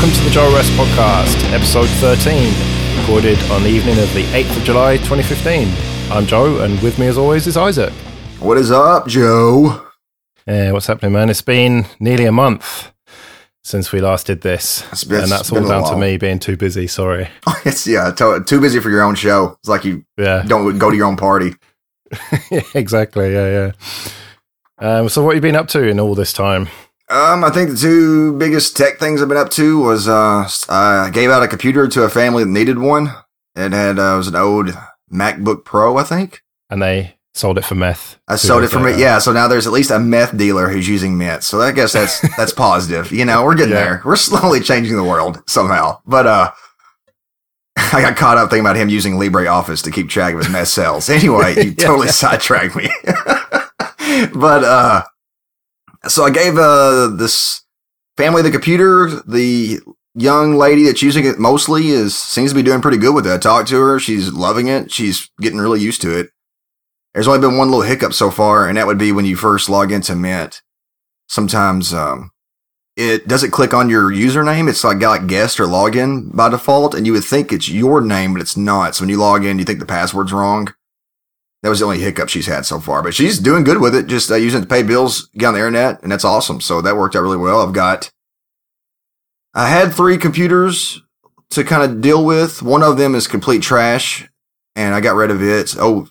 welcome to the Joe Ress Podcast, episode 13, recorded on the evening of the 8th of July 2015. I'm Joe, and with me as always is Isaac. What is up, Joe? Yeah, what's happening, man? It's been nearly a month since we last did this, been- and that's all down to me being too busy. Sorry. It's yeah, to- too busy for your own show. It's like you Yeah, don't go to your own party. exactly. Yeah, yeah. Um, so, what have you been up to in all this time? Um, I think the two biggest tech things I've been up to was uh, I gave out a computer to a family that needed one. It had uh, it was an old MacBook Pro, I think. And they sold it for meth. I sold it for meth. Yeah, so now there's at least a meth dealer who's using meth. So I guess that's that's positive. You know, we're getting Yeah. there. We're slowly changing the world somehow. But uh I got caught up thinking about him using LibreOffice to keep track of his meth sales. Anyway, you Yeah. totally sidetracked me. but uh so I gave uh this family the computer. The young lady that's using it mostly is seems to be doing pretty good with it. I talked to her. She's loving it. She's getting really used to it. There's only been one little hiccup so far, and that would be when you first log into Mint. Sometimes um, it doesn't click on your username. It's like got like guest or login by default, and you would think it's your name, but it's not. So when you log in, you think the password's wrong. That was the only hiccup she's had so far, but she's doing good with it. Just uh, using it to pay bills, get on the internet, and that's awesome. So that worked out really well. I've got, I had three computers to kind of deal with. One of them is complete trash, and I got rid of it. Oh,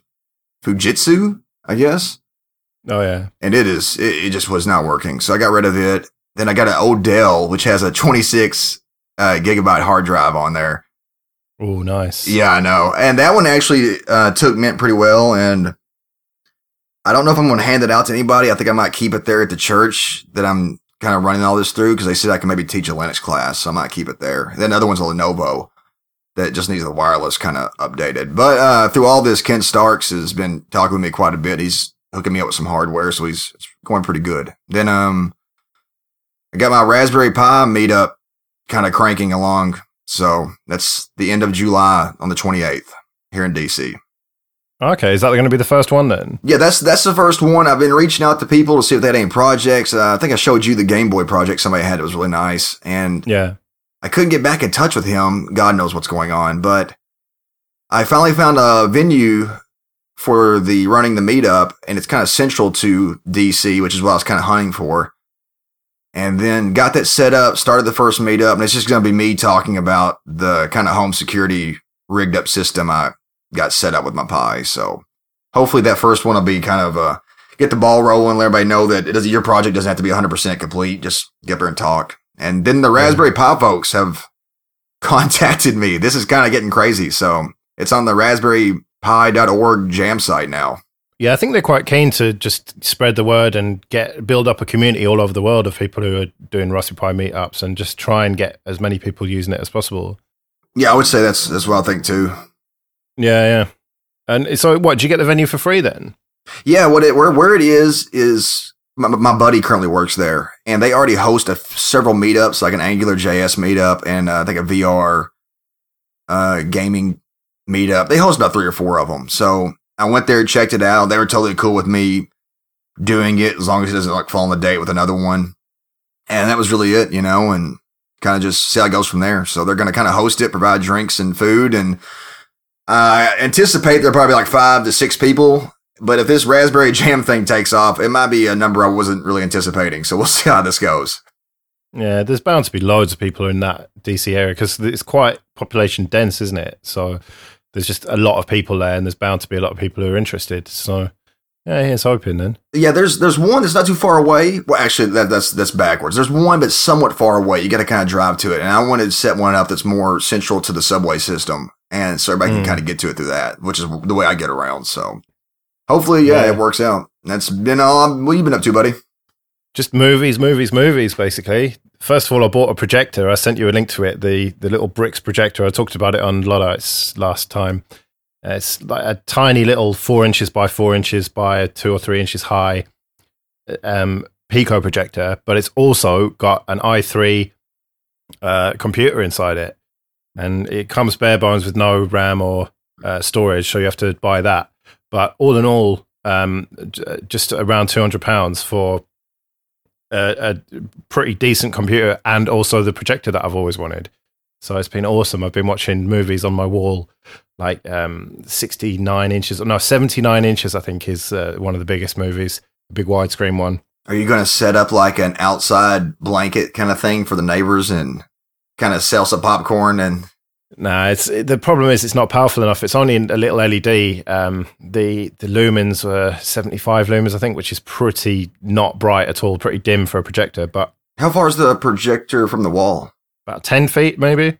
Fujitsu, I guess. Oh, yeah. And it is, it, it just was not working. So I got rid of it. Then I got an old Dell, which has a 26 uh, gigabyte hard drive on there. Oh, nice. Yeah, I know. And that one actually uh, took Mint pretty well. And I don't know if I'm going to hand it out to anybody. I think I might keep it there at the church that I'm kind of running all this through because they said I can maybe teach a Linux class. So I might keep it there. Then the other one's a Lenovo that just needs the wireless kind of updated. But uh, through all this, Ken Starks has been talking with me quite a bit. He's hooking me up with some hardware, so he's going pretty good. Then um, I got my Raspberry Pi meetup kind of cranking along. So that's the end of July on the 28th here in DC. Okay, is that going to be the first one then? Yeah, that's that's the first one. I've been reaching out to people to see if they had any projects. Uh, I think I showed you the Game Boy project somebody had. It was really nice, and Yeah. I couldn't get back in touch with him. God knows what's going on, but I finally found a venue for the running the meetup, and it's kind of central to DC, which is what I was kind of hunting for. And then got that set up, started the first meetup, and it's just going to be me talking about the kind of home security rigged up system I got set up with my Pi. So hopefully that first one will be kind of uh, get the ball rolling, let everybody know that it doesn't, your project doesn't have to be 100% complete. Just get up there and talk. And then the Raspberry Pi folks have contacted me. This is kind of getting crazy. So it's on the raspberrypi.org jam site now. Yeah, I think they're quite keen to just spread the word and get build up a community all over the world of people who are doing Raspberry Pi meetups and just try and get as many people using it as possible. Yeah, I would say that's that's what I think too. Yeah, yeah. And so, what? Did you get the venue for free then? Yeah, what it where where it is is my, my buddy currently works there, and they already host a, several meetups, like an Angular JS meetup, and uh, I think a VR uh, gaming meetup. They host about three or four of them. So I went there, checked it out. They were totally cool with me doing it as long as it doesn't like fall on the date with another one. And that was really it, you know, and kind of just see how it goes from there. So they're going to kind of host it, provide drinks and food, and I anticipate there'll probably be like five to six people. But if this Raspberry Jam thing takes off, it might be a number I wasn't really anticipating. So we'll see how this goes. Yeah, there's bound to be loads of people in that DC area because it's quite population dense, isn't it? So there's just a lot of people there, and there's bound to be a lot of people who are interested. So yeah, here's hoping then. Yeah, there's there's one that's not too far away. Well, actually, that, that's that's backwards. There's one that's somewhat far away. You got to kind of drive to it, and I wanted to set one up that's more central to the subway system, and so everybody Mm. can kind of get to it through that, which is the way I get around. So hopefully, yeah, Yeah. it works out. That's been all. What you been up to, buddy? Just movies, movies, movies, basically. First of all, I bought a projector. I sent you a link to it, the the little Brix projector. I talked about it on Luddites last time. Uh, It's like a tiny little four inches by four inches by two or three inches high um, Pico projector, but it's also got an i3 uh, computer inside it, and it comes bare bones with no RAM or uh, storage, so you have to buy that. But all in all, um, j- just around two hundred pounds for a, a pretty decent computer and also the projector that I've always wanted. So it's been awesome. I've been watching movies on my wall, like um, 69 inches, or no, 79 inches, I think, is uh, one of the biggest movies, a big widescreen one. Are you going to set up like an outside blanket kind of thing for the neighbors and kind of sell some popcorn and Nah, it's the problem is it's not powerful enough. It's only a little LED. Um, the the lumens were seventy five lumens, I think, which is pretty not bright at all, pretty dim for a projector. But how far is the projector from the wall? About ten feet, maybe.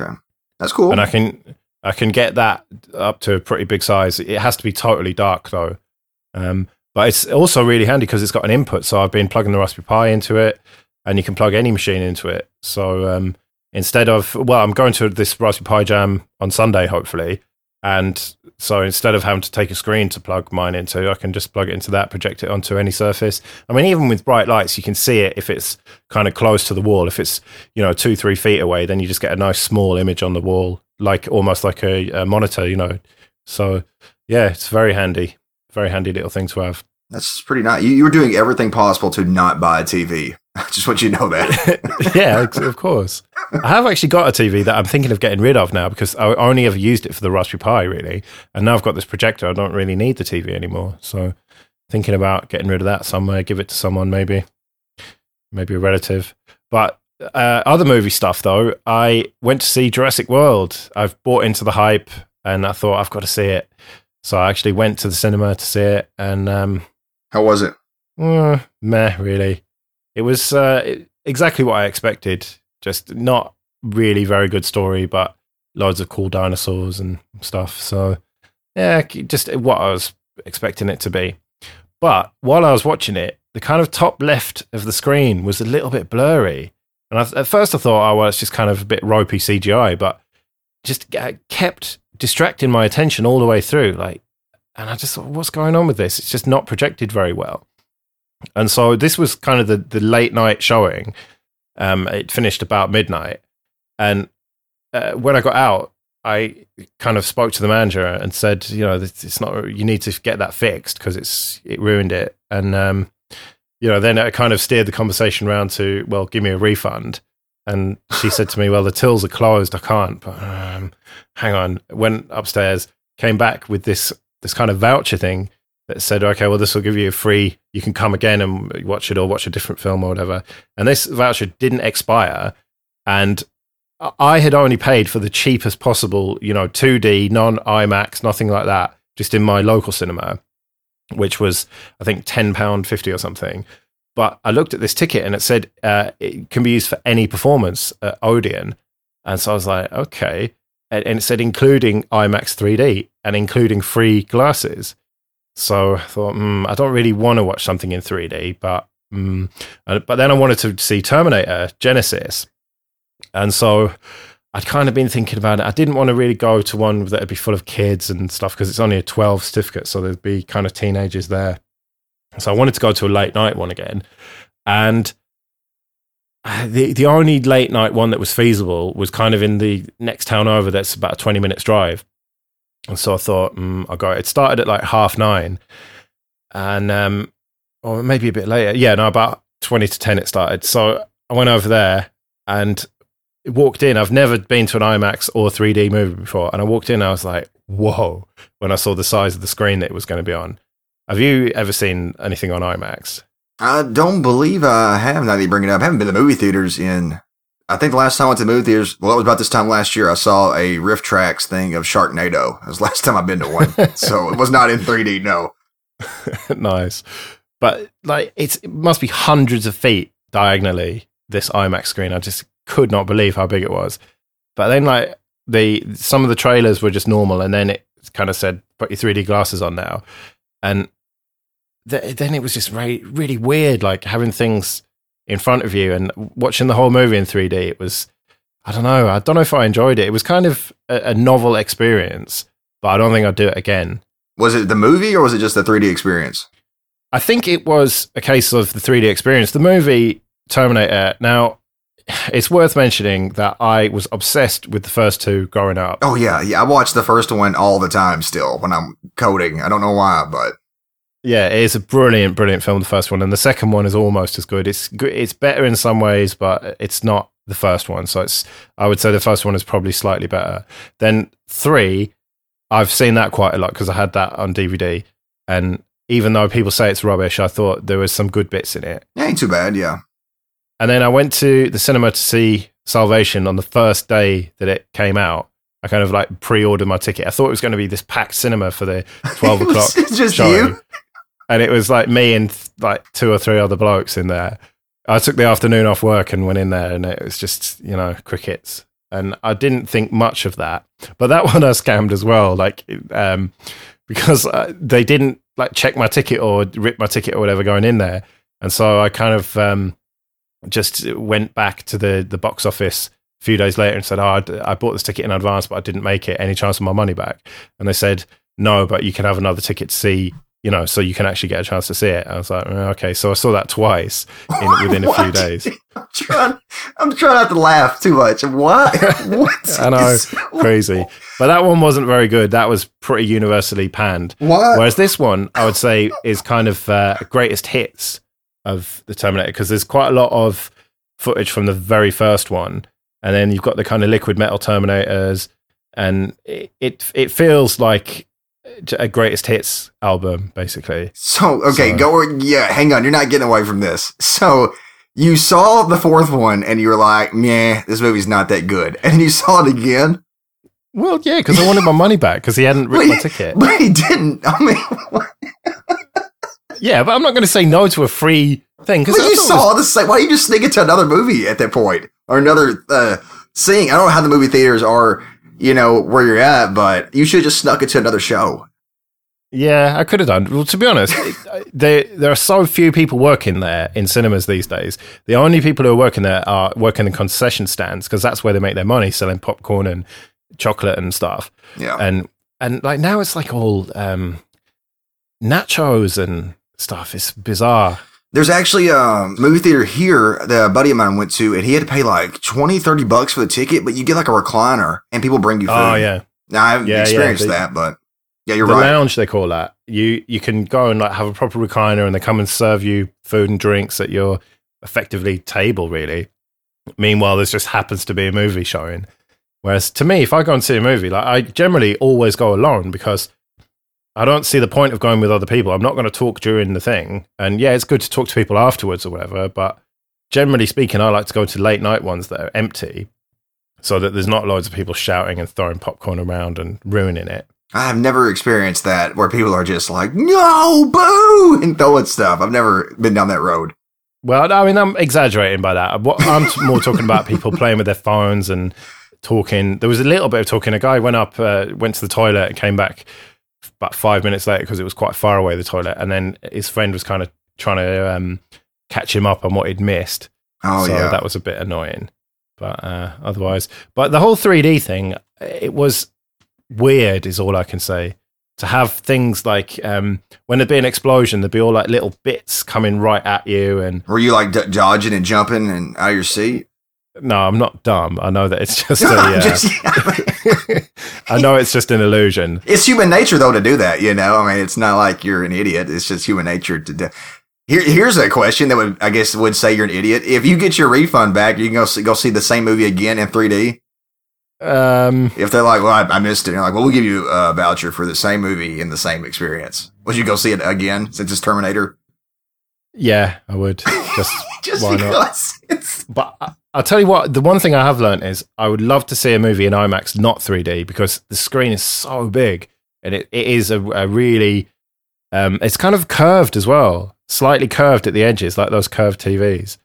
Okay, that's cool. And I can I can get that up to a pretty big size. It has to be totally dark though. Um, but it's also really handy because it's got an input. So I've been plugging the Raspberry Pi into it, and you can plug any machine into it. So um, instead of well, I'm going to this Raspberry Pi Jam on Sunday, hopefully, and so instead of having to take a screen to plug mine into, I can just plug it into that, project it onto any surface. I mean, even with bright lights, you can see it if it's kind of close to the wall. If it's you know two, three feet away, then you just get a nice small image on the wall, like almost like a, a monitor, you know. So yeah, it's very handy, very handy little thing to have. That's pretty nice. You, you were doing everything possible to not buy a TV. Just want you to know that. yeah, of course. I have actually got a TV that I'm thinking of getting rid of now because I only ever used it for the Raspberry Pi, really. And now I've got this projector, I don't really need the TV anymore. So thinking about getting rid of that somewhere, give it to someone, maybe, maybe a relative. But uh, other movie stuff, though, I went to see Jurassic World. I've bought into the hype and I thought I've got to see it. So I actually went to the cinema to see it. And um, how was it? Uh, meh, really. It was uh, exactly what I expected. Just not really very good story, but loads of cool dinosaurs and stuff. So, yeah, just what I was expecting it to be. But while I was watching it, the kind of top left of the screen was a little bit blurry. And I, at first I thought, oh, well, it's just kind of a bit ropey CGI, but just kept distracting my attention all the way through. Like, and I just thought, what's going on with this? It's just not projected very well. And so this was kind of the, the late night showing. Um, it finished about midnight. And uh, when I got out, I kind of spoke to the manager and said, you know, it's not, you need to get that fixed because it's, it ruined it. And, um, you know, then I kind of steered the conversation around to, well, give me a refund. And she said to me, well, the tills are closed. I can't, but um, hang on. Went upstairs, came back with this, this kind of voucher thing that said, okay, well, this will give you a free, you can come again and watch it or watch a different film or whatever. And this voucher didn't expire. And I had only paid for the cheapest possible, you know, 2D, non IMAX, nothing like that, just in my local cinema, which was, I think, £10.50 or something. But I looked at this ticket and it said uh, it can be used for any performance at Odeon. And so I was like, okay. And, and it said including IMAX 3D and including free glasses. So I thought, mm, I don't really want to watch something in 3D, but mm. but then I wanted to see Terminator Genisys, and so I'd kind of been thinking about it. I didn't want to really go to one that'd be full of kids and stuff because it's only a 12 certificate, so there'd be kind of teenagers there. So I wanted to go to a late night one again, and the the only late night one that was feasible was kind of in the next town over. That's about a 20 minutes drive. And so I thought, mm, I'll go. It started at like half nine, and um, or maybe a bit later. Yeah, no, about twenty to ten it started. So I went over there and walked in. I've never been to an IMAX or 3D movie before, and I walked in. I was like, whoa! When I saw the size of the screen that it was going to be on. Have you ever seen anything on IMAX? I don't believe I have. Now that you bring it up, I haven't been to movie theaters in I think the last time I went to the movie theaters, well, it was about this time last year. I saw a RiffTrax thing of Sharknado. It was the last time I've been to one, so it was not in 3D. No, nice, but like it must be hundreds of feet diagonally. This IMAX screen, I just could not believe how big it was. But then, like the some of the trailers were just normal, and then it kind of said, "Put your 3D glasses on now," and th- then it was just really, really weird, like having things in front of you and watching the whole movie in 3D. It was, I don't know, I don't know if I enjoyed it. It was kind of a, a novel experience, but I don't think I'd do it again. Was it the movie or was it just the 3D experience? I think it was a case of the 3D experience. The movie Terminator. Now, it's worth mentioning that I was obsessed with the first two growing up. Oh yeah, yeah. I watch the first one all the time still when I'm coding. I don't know why, but Yeah, it is a brilliant, brilliant film. The first one, and the second one is almost as good. It's. It's better in some ways, but it's not the first one. So it's. I would say the first one is probably slightly better. Then three, I've seen that quite a lot because I had that on DVD, and even though people say it's rubbish, I thought there was some good bits in it. Ain't too bad, yeah. And then I went to the cinema to see Salvation on the first day that it came out. I kind of like pre-ordered my ticket. I thought it was going to be this packed cinema for the twelve o'clock just showing. you. And it was like me and like two or three other blokes in there. I took the afternoon off work and went in there, and it was just you know crickets. And I didn't think much of that, but that one I scammed as well, like um, because uh, they didn't like check my ticket or rip my ticket or whatever going in there, and so I kind of um, just went back to the the box office a few days later and said, "Oh, I, I bought this ticket in advance, but I didn't make it. Any chance of my money back?" And they said, "No, but you can have another ticket to see." You know, so you can actually get a chance to see it. I was like, "Oh, okay. So I saw that twice in, within a few days. I'm trying. I'm trying not to laugh too much. Why? What? I know. Crazy. But that one wasn't very good. That was pretty universally panned. What? Whereas this one, I would say, is kind of uh, greatest hits of the Terminator because there's quite a lot of footage from the very first one, and then you've got the kind of liquid metal Terminators, and it it, it feels like a greatest hits album, basically. So okay, So- go. Yeah, hang on. You're not getting away from this. So you saw the fourth one and you were like, "Meh, this movie's not that good." And you saw it again, Well, yeah, because I wanted my money back because he hadn't ripped my ticket. but he didn't. I mean, Yeah, but I'm not going to say no to a free thing because you saw the same. Why don't you just sneak it to another movie at that point or another uh, seeing? I don't know how the movie theaters are. You know where you're at, but you should have just snuck into another show. Yeah, I could have done. Well, to be honest, there there are so few people working there in cinemas these days. The only people who are working there are working in concession stands because that's where they make their money, selling popcorn and chocolate and stuff. Yeah. And and like now it's like all um, nachos and stuff. It's bizarre. There's actually a movie theater here that a buddy of mine went to, and he had to pay like 20, 30 bucks for the ticket, but you get like a recliner and people bring you oh, food. Oh yeah, Now, I haven't Yeah, yeah, experienced they- that, but yeah, you're the right. lounge they call that. You you can go and like have a proper recliner, and they come and serve you food and drinks at your effectively table. Really. Meanwhile, this just happens to be a movie showing. Whereas to me, if I go and see a movie, like I generally always go alone because I don't see the point of going with other people. I'm not going to talk during the thing, and yeah, it's good to talk to people afterwards or whatever. But generally speaking, I like to go to late night ones that are empty, so that there's not loads of people shouting and throwing popcorn around and ruining it. I've never experienced that where people are just like, no, boo, and throwing stuff. I've never been down that road. Well, I mean, I'm exaggerating by that. I'm more talking about people playing with their phones and talking. There was a little bit of talking. A guy went up, uh, went to the toilet, and came back about five minutes later because it was quite far away the toilet. And then his friend was kind of trying to um, catch him up on what he'd missed. Oh, so yeah. that was a bit annoying. But uh, otherwise, but the whole 3D thing, it was weird, is all I can say. To have things like um, when there'd be an explosion, there'd be all like little bits coming right at you, and Were you like d- dodging and jumping and out of your seat? No, I'm not dumb. I know that it's just a. I'm Uh, just- I know it's just an illusion. it's human nature though to do that. You know, I mean, it's not like you're an idiot. It's just human nature to do. Here, here's a question that would, I guess, would say you're an idiot. If you get your refund back, you can go see, go see the same movie again in 3D. Um, If they're like, "Well, I, I missed it," you're like, "Well, we'll give you a voucher for the same movie in the same experience." Would you go see it again since it's Terminator? yeah, I would just. Just Why not? it's But I- I'll tell you what, the one thing I have learned is I would love to see a movie in IMAX, not 3D, because the screen is so big and it, it is a, a really, um, it's kind of curved as well, slightly curved at the edges, like those curved TVs.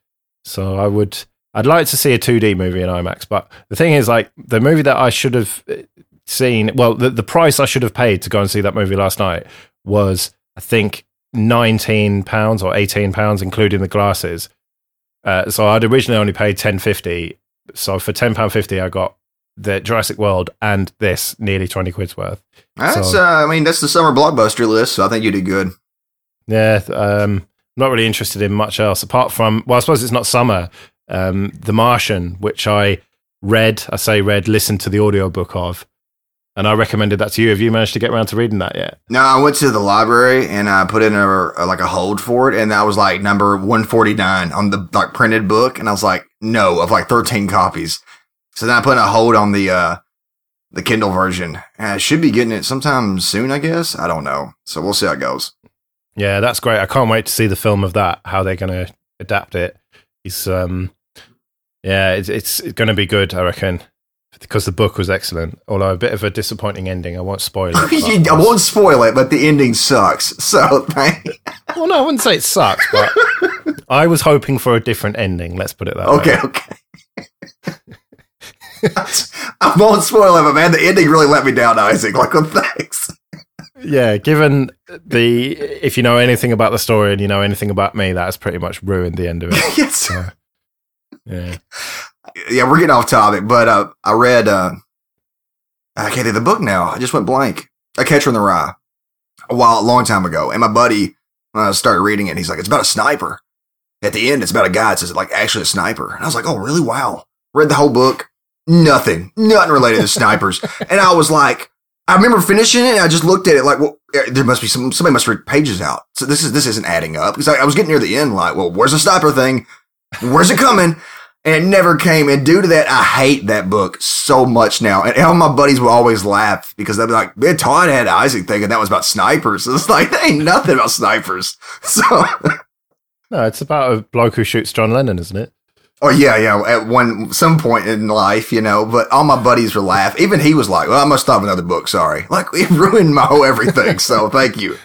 So I would, I'd like to see a 2D movie in IMAX. But the thing is, like, the movie that I should have uh, seen, well, the, the price I should have paid to go and see that movie last night was, I think, 19 pounds or 18 pounds, including the glasses. Uh, so I'd originally only paid ten fifty. So for ten pound fifty, I got the Jurassic World and this nearly twenty quid's worth. that's. So- uh, I mean, that's the summer blockbuster list. So I think you did good. Yeah, um, not really interested in much else apart from. Well, I suppose it's not summer. Um, the Martian, which I read, I say read, listened to the audiobook of, and I recommended that to you. Have you managed to get around to reading that yet? No, I went to the library and I put in a, a like a hold for it, and that was like number one forty nine on the like printed book, and I was like, no, of like thirteen copies. So then I put in a hold on the uh the Kindle version, and I should be getting it sometime soon, I guess. I don't know, so we'll see how it goes. Yeah, that's great. I can't wait to see the film of that. How they're going to adapt it. It's um, yeah, it's it's going to be good. I reckon because the book was excellent. Although a bit of a disappointing ending. I won't spoil it. I won't spoil it, but the ending sucks. So, well, no, I wouldn't say it sucks, but I was hoping for a different ending. Let's put it that okay, way. Okay, okay. I won't spoil it, but man, the ending really let me down, Isaac. Like, well, thanks. Yeah, given the if you know anything about the story and you know anything about me, that has pretty much ruined the end of it. yes. So, yeah yeah, we're getting off topic, but uh, I read uh, I can't think the book now. I just went blank. A Catcher in the Rye a while, a long time ago, and my buddy uh, started reading it. and He's like, "It's about a sniper." At the end, it's about a guy. It says like actually a sniper, and I was like, "Oh, really? Wow!" Read the whole book. Nothing, nothing related to snipers, and I was like, I remember finishing it. and I just looked at it like, well, there must be some somebody must read pages out. So this is this isn't adding up because I, I was getting near the end. Like, well, where's the sniper thing? Where's it coming? And it never came. And due to that, I hate that book so much now. And all my buddies will always laugh because they'll be like, man, Todd had Isaac thinking that was about snipers. It's like, there ain't nothing about snipers. So. no, it's about a bloke who shoots John Lennon, isn't it? Oh yeah, yeah. At one some point in life, you know. But all my buddies were laugh. Even he was like, "Well, I must stop another book." Sorry, like it ruined my whole everything. so thank you.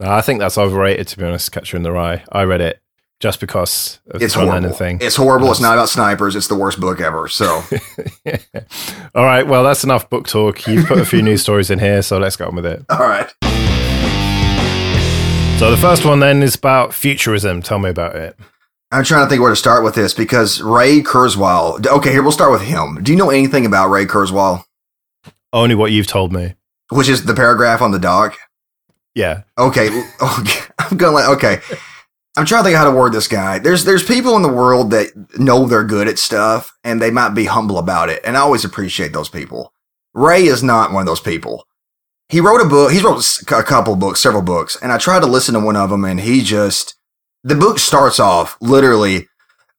I think that's overrated, to be honest. Catcher in the Rye. I read it just because it's horrible. Thing. It's horrible. It's not about snipers. It's the worst book ever. So, all right. Well, that's enough book talk. You've put a few news stories in here, so let's get on with it. All right. So the first one then is about futurism. Tell me about it. I'm trying to think where to start with this because Ray Kurzweil. Okay, here we'll start with him. Do you know anything about Ray Kurzweil? Only what you've told me. Which is the paragraph on the doc. Yeah. Okay. okay. I'm going like okay. I'm trying to think how to word this guy. There's there's people in the world that know they're good at stuff and they might be humble about it, and I always appreciate those people. Ray is not one of those people. He wrote a book. He's wrote a couple books, several books, and I tried to listen to one of them, and he just the book starts off literally.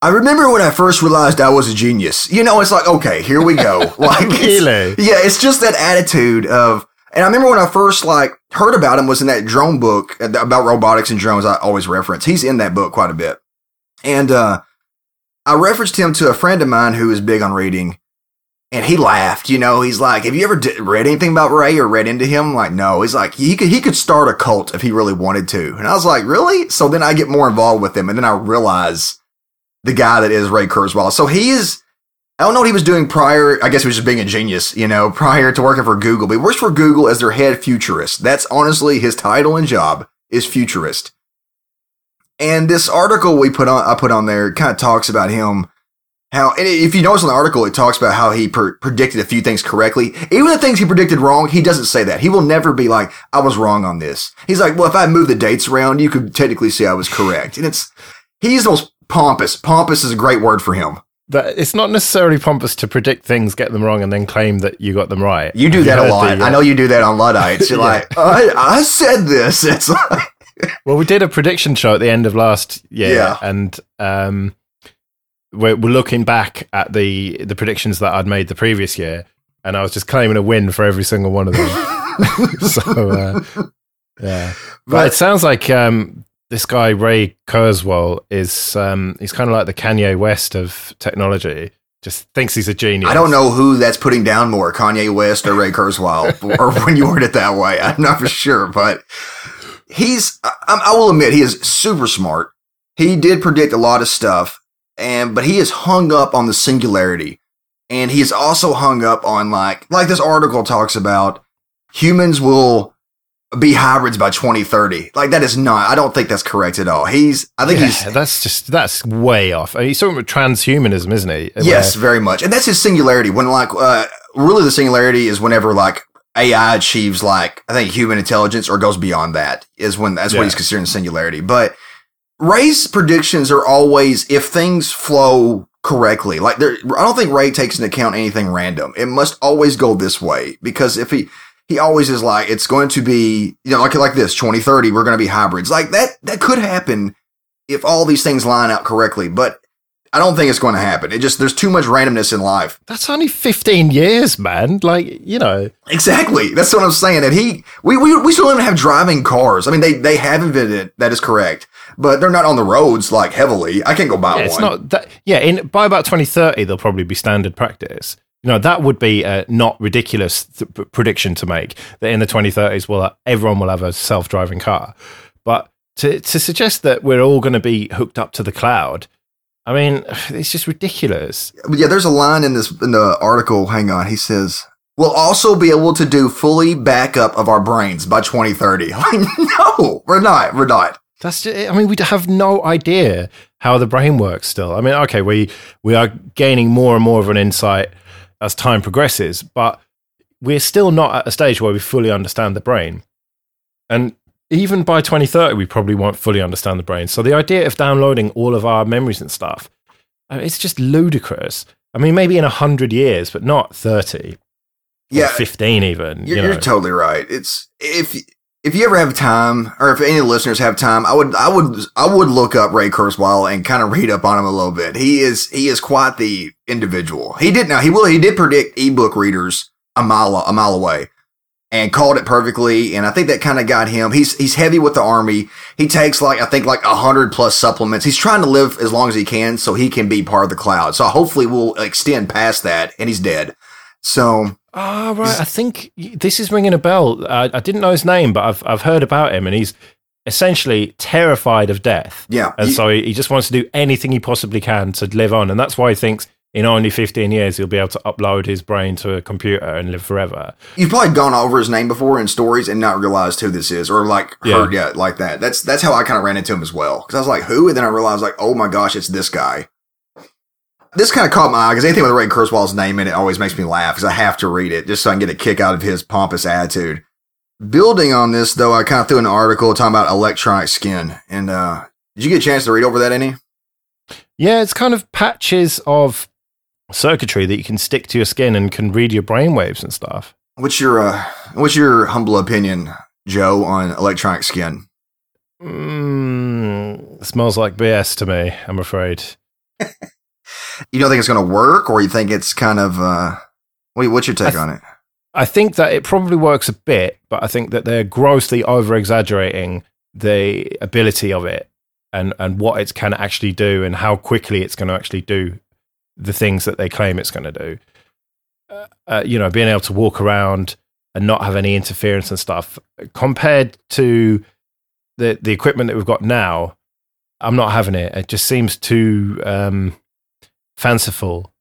I remember when I first realized I was a genius. You know, it's like okay, here we go. Like, really? yeah, it's just that attitude of and I remember when I first like heard about him was in that drone book about robotics and drones. I always reference. He's in that book quite a bit, and uh, I referenced him to a friend of mine who is big on reading, and he laughed. You know, he's like, "Have you ever read anything about Ray or read into him?" I'm like, no. He's like, he could he could start a cult if he really wanted to, and I was like, really? So then I get more involved with him, and then I realize the guy that is Ray Kurzweil. So he is I don't know what he was doing prior. I guess he was just being a genius, you know, prior to working for Google. But he works for Google as their head futurist. That's honestly his title and job is futurist. And this article we put on, I put on there, kind of talks about him. How, and if you notice in the article, it talks about how he per- predicted a few things correctly. Even the things he predicted wrong, he doesn't say that. He will never be like, I was wrong on this. He's like, well, if I move the dates around, you could technically say I was correct. And it's, he's the most pompous. Pompous is a great word for him that it's not necessarily pompous to predict things, get them wrong, and then claim that you got them right. You do that a lot. The, uh, I know you do that on Luddites. You're yeah. like, I, I, said this. It's like. well, we did a prediction show at the end of last year, yeah. and um, we're, we're looking back at the the predictions that I'd made the previous year, and I was just claiming a win for every single one of them. so, uh, yeah, but, but, it sounds like um, this guy Ray Kurzweil is um, he's kind of like the Kanye West of technology. Just thinks he's a genius. I don't know who that's putting down more, Kanye West or Ray Kurzweil, or when you word it that way. I'm not for sure, but he's. I, I will admit he is super smart. He did predict a lot of stuff, and but he is hung up on the singularity, and he is also hung up on like like this article talks about humans will be hybrids by 2030. Like that is not. I don't think that's correct at all. He's. I think yeah, he's. That's just that's way off. I mean, he's talking about transhumanism, isn't he? Yes, very much. And that's his singularity. When like, uh, really, the singularity is whenever like AI achieves like I think human intelligence or goes beyond that is when that's yeah. what he's considering singularity. But Ray's predictions are always if things flow correctly. Like there, I don't think Ray takes into account anything random. It must always go this way because if he, he always is like, it's going to be, you know, like, like this 2030, we're going to be hybrids. Like that, that could happen if all these things line out correctly, but I don't think it's going to happen. It just, there's too much randomness in life. That's only 15 years, man. Like, you know. Exactly. That's what I'm saying. And he, we, we, we still don't even have driving cars. I mean, they, they have invented That is correct but they're not on the roads like heavily. I can't go buy yeah, one. It's not that. Yeah, in by about 2030, they'll probably be standard practice. You know, that would be a not ridiculous th- prediction to make that in the 2030s, well, everyone will have a self-driving car. But to to suggest that we're all going to be hooked up to the cloud, I mean, it's just ridiculous. Yeah, there's a line in this in the article. Hang on, he says. We'll also be able to do fully backup of our brains by 2030. Like, no, we're not. We're not. That's just, I mean, we have no idea how the brain works still. I mean, okay, we we are gaining more and more of an insight as time progresses, but we're still not at a stage where we fully understand the brain. And even by 2030, we probably won't fully understand the brain. So the idea of downloading all of our memories and stuff, uh, it's just ludicrous. I mean, maybe in 100 years, but not 30. Yeah. 15 even. You're, you know. you're totally right. It's if if you ever have time, or if any listeners have time, I would, I would, I would look up Ray Kurzweil and kind of read up on him a little bit. He is, he is quite the individual. He did now, he will, he did predict ebook readers a mile, a mile away and called it perfectly. And I think that kind of got him. He's, he's heavy with the army. He takes like, I think like a hundred plus supplements. He's trying to live as long as he can so he can be part of the cloud. So hopefully we'll extend past that and he's dead. So Ah, oh, right. I think this is ringing a bell. I, I, didn't know his name, but I've I've heard about him, and he's essentially terrified of death. Yeah, and he, so he, he just wants to do anything he possibly can to live on, and that's why he thinks in only 15 years he'll be able to upload his brain to a computer and live forever. You've probably gone over his name before in stories and not realized who this is, or like heard yet like that. That's that's how I kind of ran into him as well, because I was like, who? And then I realized like, oh my gosh, it's this guy this kind of caught my eye because anything with Ray Kurzweil's name in it always makes me laugh because I have to read it just so I can get a kick out of his pompous attitude. Building on this, though, I kind of threw an article talking about electronic skin. And uh, did you get a chance to read over that any? Yeah, it's kind of patches of circuitry that you can stick to your skin and can read your brainwaves and stuff. What's your uh, what's your humble opinion, Joe, on electronic skin? Mm, smells like BS to me. I'm afraid. you don't think it's going to work, or you think it's kind of uh, what's your take th- on it? I think that it probably works a bit, but I think that they're grossly over exaggerating the ability of it and and what it can actually do and how quickly it's going to actually do the things that they claim it's going to do. Uh, uh, you know, being able to walk around and not have any interference and stuff compared to the the equipment that we've got now. I'm not having it. It just seems too um, fanciful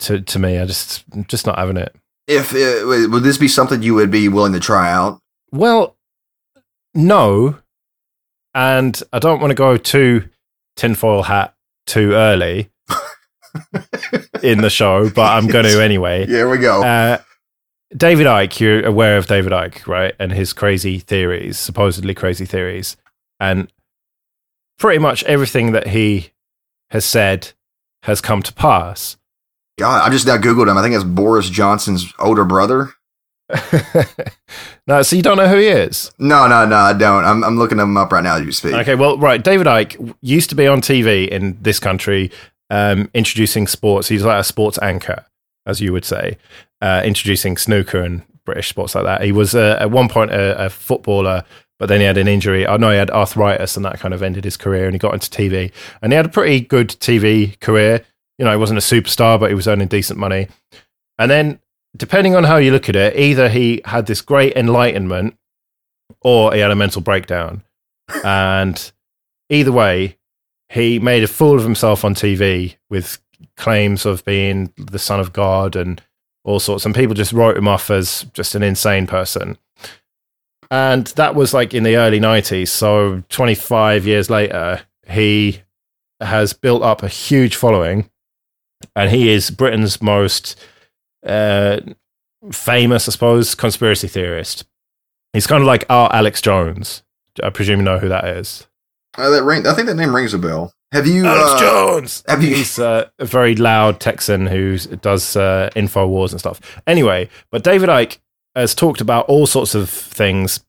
to to me. I just I'm just not having it. If uh, would this be something you would be willing to try out? Well, no, and I don't want to go too tinfoil hat too early in the show, but I'm going to anyway. Here we go. Uh, David Icke, you're aware of David Icke, right? And his crazy theories, supposedly crazy theories. And pretty much everything that he has said has come to pass. God, I just now Googled him. I think it's Boris Johnson's older brother. no, so you don't know who he is? No, no, no, I don't. I'm, I'm looking him up right now as you speak. Okay, well, right. David Icke used to be on TV in this country um, introducing sports. He's like a sports anchor, as you would say, uh, introducing snooker and British sports like that. He was uh, at one point a, a footballer but then he had an injury. I know he had arthritis, and that kind of ended his career. And he got into TV, and he had a pretty good TV career. You know, he wasn't a superstar, but he was earning decent money. And then, depending on how you look at it, either he had this great enlightenment, or he had a mental breakdown. and either way, he made a fool of himself on TV with claims of being the son of God and all sorts. And people just wrote him off as just an insane person. And that was like in the early 90s. So 25 years later, he has built up a huge following. And he is Britain's most uh, famous, I suppose, conspiracy theorist. He's kind of like our Alex Jones. I presume you know who that is. Uh, that ring, I think that name rings a bell. Have you? Alex Uh, Jones. have you? He's uh, a very loud Texan who does uh, info wars and stuff. Anyway, but David Icke has talked about all sorts of things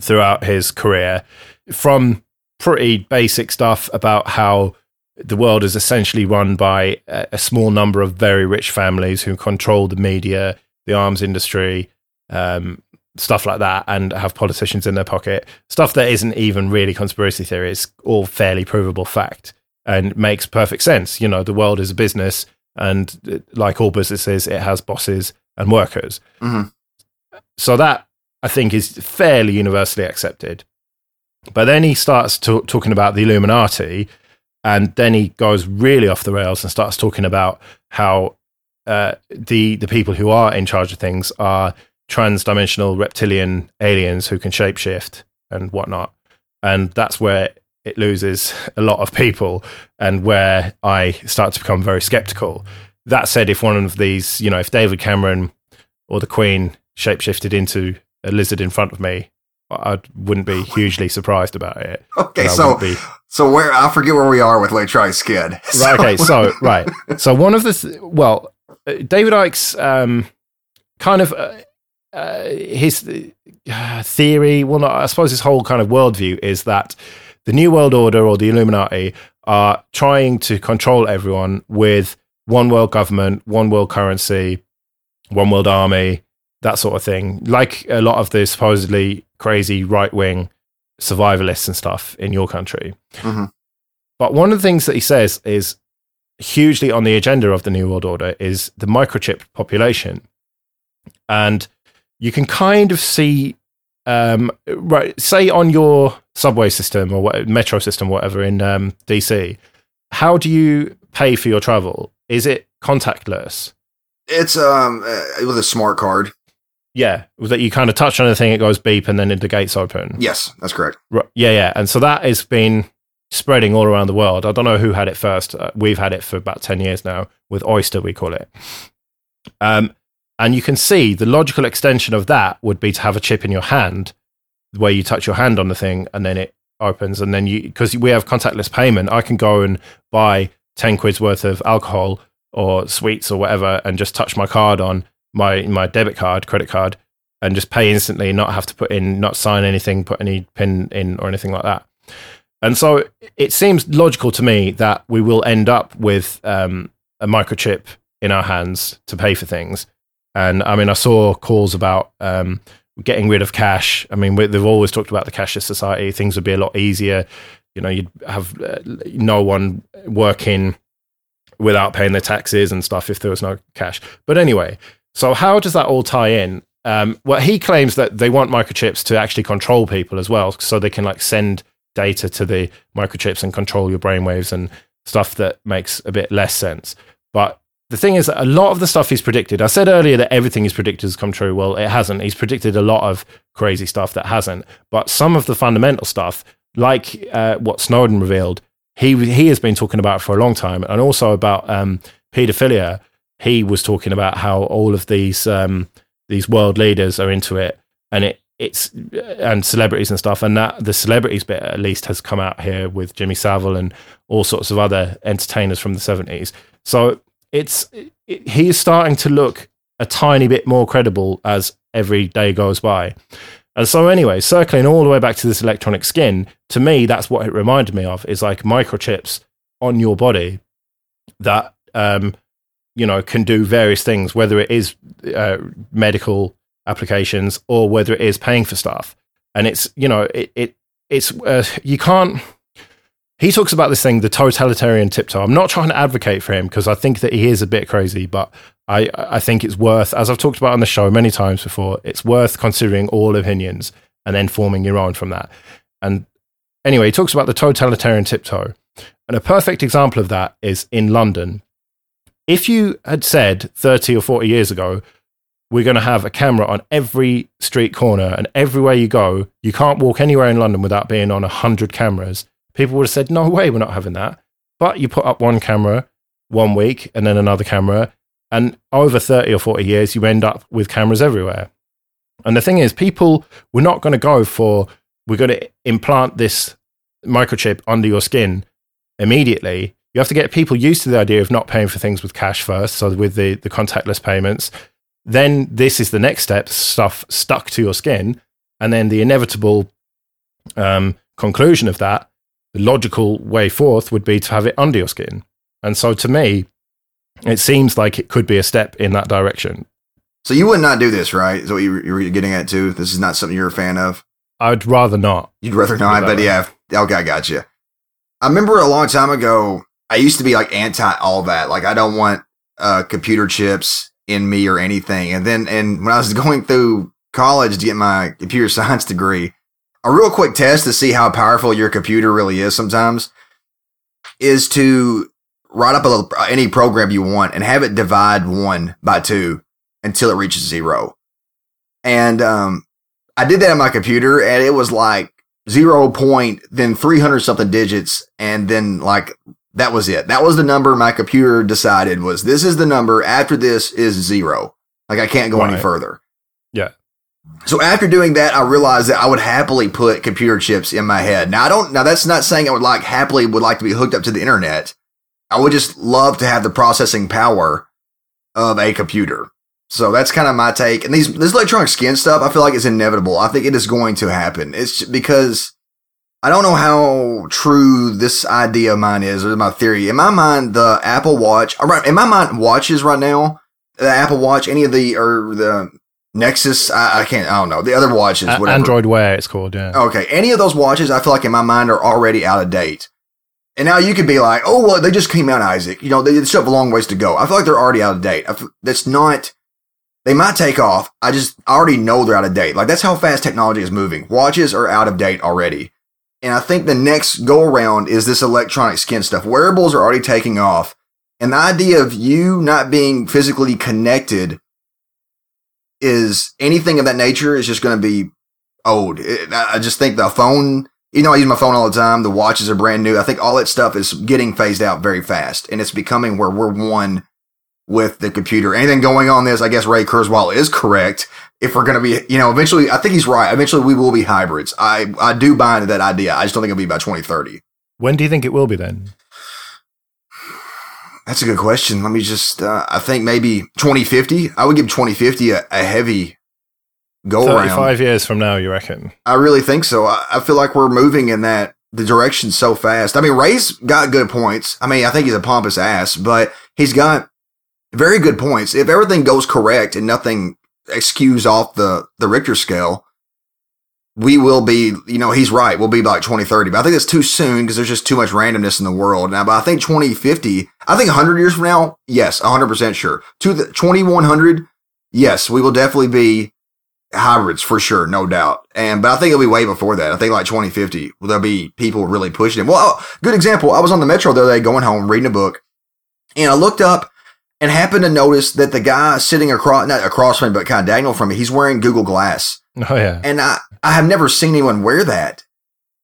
throughout his career, from pretty basic stuff about how the world is essentially run by a, small number of very rich families who control the media, the arms industry, um, stuff like that, and have politicians in their pocket. Stuff that isn't even really conspiracy theory; it's all fairly provable fact and makes perfect sense. You know, the world is a business, and uh, like all businesses, it has bosses and workers. Mhm. So that I think is fairly universally accepted. But then he starts to, talking about the Illuminati, and then he goes really off the rails and starts talking about how uh, the the people who are in charge of things are transdimensional reptilian aliens who can shapeshift and whatnot, and that's where it loses a lot of people, and where I start to become very skeptical. That said, if one of these, you know, if David Cameron or the Queen shapeshifted into a lizard in front of me, I wouldn't be hugely surprised about it. Okay, so be- so where I forget where we are with Late Try Skid. right, okay, so right, so one of the th- well, uh, David Icke's um, kind of uh, uh, his uh, theory. Well, not, I suppose his whole kind of worldview is that the New World Order or the Illuminati are trying to control everyone with one world government, one world currency, one world army, that sort of thing. Like a lot of the supposedly crazy right wing survivalists and stuff in your country. Mhm. But one of the things that he says is hugely on the agenda of the New World Order is the microchip population. And you can kind of see, um, right, say on your subway system or what, metro system, whatever in um, DC, how do you pay for your travel? Is it contactless? it's um uh, with a smart card. Yeah, that you kind of touch on the thing, it goes beep, and then the gates open. Yes, that's correct. Right. Yeah, yeah. And so that has been spreading all around the world. I don't know who had it first. Uh, we've had it for about 10 years now with Oyster, we call it. Um, and you can see the logical extension of that would be to have a chip in your hand where you touch your hand on the thing and then it opens. And then you, because we have contactless payment, I can go and buy 10 quid's worth of alcohol or sweets or whatever and just touch my card on my, my debit card, credit card, and just pay instantly, not have to put in, not sign anything, put any pin in or anything like that. And so it seems logical to me that we will end up with um, a microchip in our hands to pay for things. And I mean, I saw calls about um, getting rid of cash. I mean, they've always talked about the cashless society. Things would be a lot easier. You know, you'd have uh, no one working without paying their taxes and stuff if there was no cash. But anyway, so how does that all tie in? Um, well, he claims that they want microchips to actually control people as well, so they can like send data to the microchips and control your brainwaves and stuff that makes a bit less sense. But the thing is that a lot of the stuff he's predicted, I said earlier that everything he's predicted has come true. Well, it hasn't. He's predicted a lot of crazy stuff that hasn't. But some of the fundamental stuff, like uh, what Snowden revealed, he he has been talking about for a long time, and also about um, paedophilia. He was talking about how all of these um, these world leaders are into it, and it it's and celebrities and stuff, and that the celebrities bit at least has come out here with Jimmy Savile and all sorts of other entertainers from the seventies. So it's it, he is starting to look a tiny bit more credible as every day goes by. And so, anyway, circling all the way back to this electronic skin, to me, that's what it reminded me of is like microchips on your body that, um, you know, can do various things, whether it is uh, medical applications or whether it is paying for stuff. And it's, you know, it, it it's, uh, you can't, he talks about this thing, the totalitarian tiptoe. I'm not trying to advocate for him because I think that he is a bit crazy, but I, I think it's worth, as I've talked about on the show many times before, it's worth considering all opinions and then forming your own from that. And anyway, he talks about the totalitarian tiptoe. And a perfect example of that is in London. If you had said 30 or 40 years ago, we're going to have a camera on every street corner and everywhere you go, you can't walk anywhere in London without being on 100 cameras, people would have said, no way, we're not having that. But you put up one camera one week and then another camera, and over 30 or 40 years, you end up with cameras everywhere. And the thing is, people were not going to go for, we're going to implant this microchip under your skin immediately. You have to get people used to the idea of not paying for things with cash first. So with the, the contactless payments, then this is the next step stuff stuck to your skin. And then the inevitable um, conclusion of that, the logical way forth would be to have it under your skin. And so to me, it seems like it could be a step in that direction. So you would not do this, right? Is what you were getting at too? This is not something you're a fan of? I'd rather not. You'd rather not, but yeah. Okay, I got you. I remember a long time ago, I used to be like anti all that. Like, I don't want uh, computer chips in me or anything. And then, and when I was going through college to get my computer science degree, a real quick test to see how powerful your computer really is sometimes is to write up a little, any program you want and have it divide one by two until it reaches zero. And um, I did that on my computer, and it was like zero point, then three hundred something digits, and then like that was it. That was the number my computer decided was this is the number. After this is zero. Like I can't go right. any further. Yeah. So after doing that, I realized that I would happily put computer chips in my head. Now I don't. Now that's not saying I would like happily would like to be hooked up to the internet. I would just love to have the processing power of a computer. So that's kind of my take. And these this electronic skin stuff, I feel like is inevitable. I think it is going to happen. It's because I don't know how true this idea of mine is or my theory. In my mind, the Apple Watch, in my mind, watches right now, the Apple Watch, any of the or the Nexus, I, I can't, I don't know the other watches, whatever. Android Wear, it's called. Yeah. Okay, any of those watches, I feel like in my mind are already out of date. And now you could be like, oh well, they just came out, Isaac. You know, they still have a long ways to go. I feel like they're already out of date. that's not they might take off. I just I already know they're out of date. Like that's how fast technology is moving. Watches are out of date already. And I think the next go around is this electronic skin stuff. Wearables are already taking off. And the idea of you not being physically connected is anything of that nature is just going to be old. It, I just think the phone, you know, I use my phone all the time. The watches are brand new. I think all that stuff is getting phased out very fast and it's becoming where we're one with the computer. Anything going on this, I guess Ray Kurzweil is correct. If we're going to be, you know, eventually, I think he's right. Eventually, we will be hybrids. I, I do buy into that idea. I just don't think it'll be by 2030. When do you think it will be then? That's a good question. Let me just, uh, I think maybe 2050. I would give 2050 a, a heavy go 35 around. years from now, you reckon? I really think so. I, I feel like we're moving in that the direction so fast. I mean, Ray's got good points. I mean, I think he's a pompous ass, but he's got very good points. If everything goes correct and nothing excuses off the, the Richter scale, we will be, you know, he's right. We'll be like 2030. But I think it's too soon because there's just too much randomness in the world now. But I think 2050, I think 100 years from now, yes, 100% sure. To the 2100, yes, we will definitely be hybrids for sure, no doubt. And, but I think it'll be way before that. I think like 2050, there'll be people really pushing it. Well, good example. I was on the metro the other day going home reading a book and I looked up and happened to notice that the guy sitting across, not across from me, but kind of diagonal from me, he's wearing Google Glass. Oh, yeah. And I, I have never seen anyone wear that.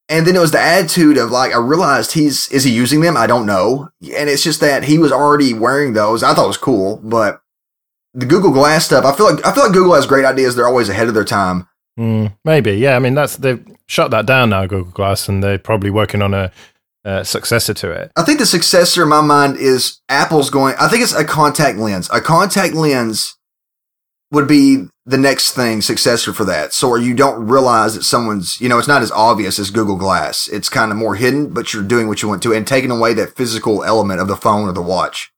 And then it was the attitude of like, I realized he's, is he using them? I don't know. And it's just that he was already wearing those. I thought it was cool, but the Google Glass stuff, I feel like, I feel like Google has great ideas. They're always ahead of their time. Mm, maybe. Yeah. I mean, that's, they've shut that down now, Google Glass, and they're probably working on a, uh, successor to it. I think the successor in my mind is Apple's going. I think it's a contact lens. A contact lens would be the next thing successor for that. So you don't realize that someone's, you know, it's not as obvious as Google Glass. It's kind of more hidden, but you're doing what you want to and taking away that physical element of the phone or the watch.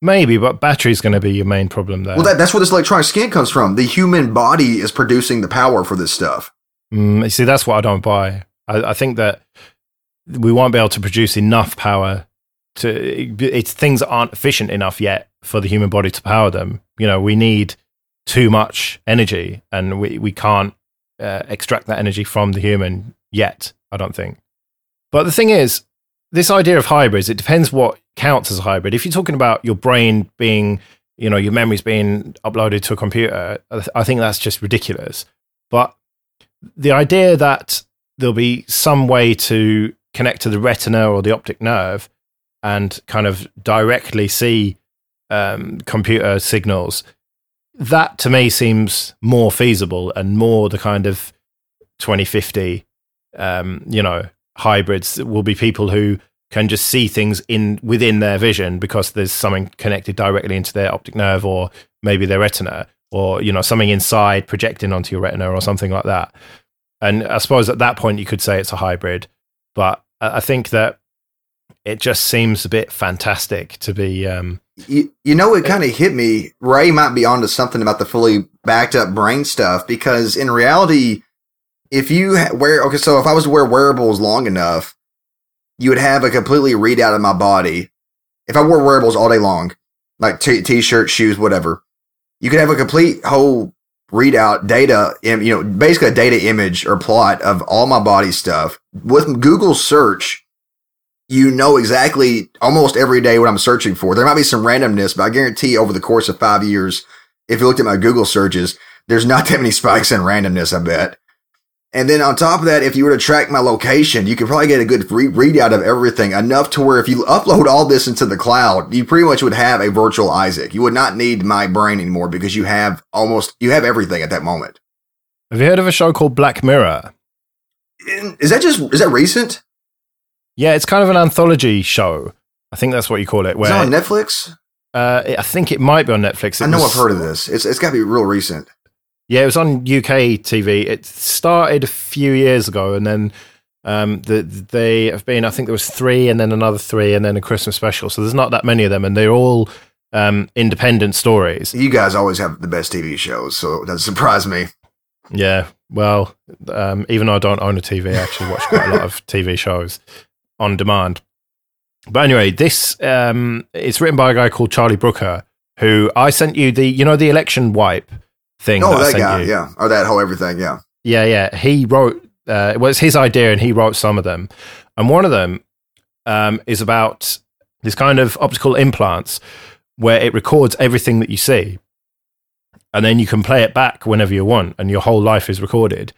Maybe, but battery's going to be your main problem there. Well, that, that's where this electronic skin comes from. The human body is producing the power for this stuff. Mm, you see, that's what I don't buy. I, I think that we won't be able to produce enough power to it's things aren't efficient enough yet for the human body to power them. You know we need too much energy and we, we can't uh, extract that energy from the human yet i don't think. But the thing is this idea of hybrids it depends what counts as a hybrid. If you're talking about your brain being you know your memories being uploaded to a computer i think that's just ridiculous. But the idea that there'll be some way to connect to the retina or the optic nerve and kind of directly see um, computer signals, that to me seems more feasible and more the kind of 2050, um, you know, hybrids will be people who can just see things in within their vision because there's something connected directly into their optic nerve or maybe their retina or you know something inside projecting onto your retina or something like that. And I suppose at that point you could say it's a hybrid, but I think that it just seems a bit fantastic to be. Um, you, you know, it kind of hit me. Ray might be onto something about the fully backed up brain stuff because in reality, if you wear okay, so if I was to wear wearables long enough, you would have a completely readout of my body. If I wore wearables all day long, like t- t-shirt, shoes, whatever, you could have a complete whole readout data, and, you know, basically a data image or plot of all my body stuff with Google search. You know exactly almost every day what I'm searching for. There might be some randomness, but I guarantee over the course of five years, if you looked at my Google searches, there's not that many spikes in randomness, I bet. And then on top of that, if you were to track my location, you could probably get a good re- readout of everything enough to where if you upload all this into the cloud, you pretty much would have a virtual Isaac. You would not need my brain anymore because you have almost, you have everything at that moment. Have you heard of a show called Black Mirror? Is that just, is that recent? Yeah, it's kind of an anthology show. I think that's what you call it. Where, is it on Netflix? Uh, I think it might be on Netflix. It I know was, I've heard of this. It's, it's got to be real recent. Yeah, it was on UK TV. It started a few years ago, and then um, the, they have been. I think there was three, and then another three, and then a Christmas special. So there's not that many of them, and they're all um, independent stories. You guys always have the best TV shows, so it doesn't surprise me. Yeah, well, um, even though I don't own a TV, I actually watch quite a lot of TV shows on demand. But anyway, this um, it's written by a guy called Charlie Brooker, who I sent you the you know the election wipe thing. Oh, that, that guy, you. yeah, or that whole everything, yeah, yeah, yeah. He wrote. Uh, it was his idea, and he wrote some of them. And one of them um, is about this kind of optical implants where it records everything that you see, and then you can play it back whenever you want, and your whole life is recorded.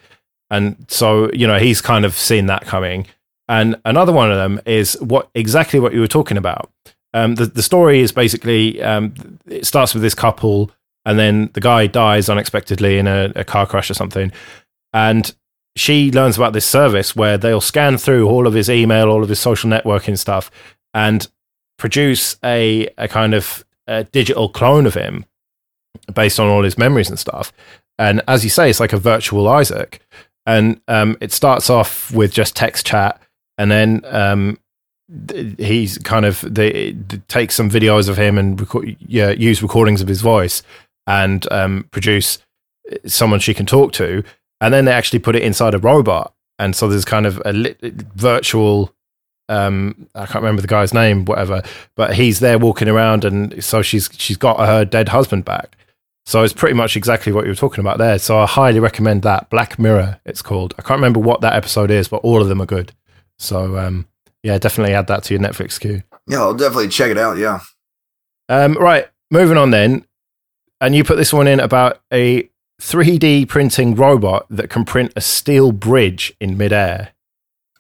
And so, you know, he's kind of seen that coming. And another one of them is what exactly what you were talking about. Um, the the story is basically um, it starts with this couple and then the guy dies unexpectedly in a, a car crash or something. And she learns about this service where they'll scan through all of his email, all of his social networking stuff, and produce a, a kind of a digital clone of him based on all his memories and stuff. And as you say, it's like a virtual Isaac. And um, it starts off with just text chat, and then um, he's kind of they, they take some videos of him and yeah, use recordings of his voice, and um, produce someone she can talk to. And then they actually put it inside a robot. And so there's kind of a li- virtual, um, I can't remember the guy's name, whatever, but he's there walking around. And so she's, she's got her dead husband back. So it's pretty much exactly what you were talking about there. So I highly recommend that. Black Mirror, it's called. I can't remember what that episode is, but all of them are good. So um, yeah, definitely add that to your Netflix queue. Yeah, I'll definitely check it out. Yeah. Um, right, moving on then and you put this one in about a 3D printing robot that can print a steel bridge in midair.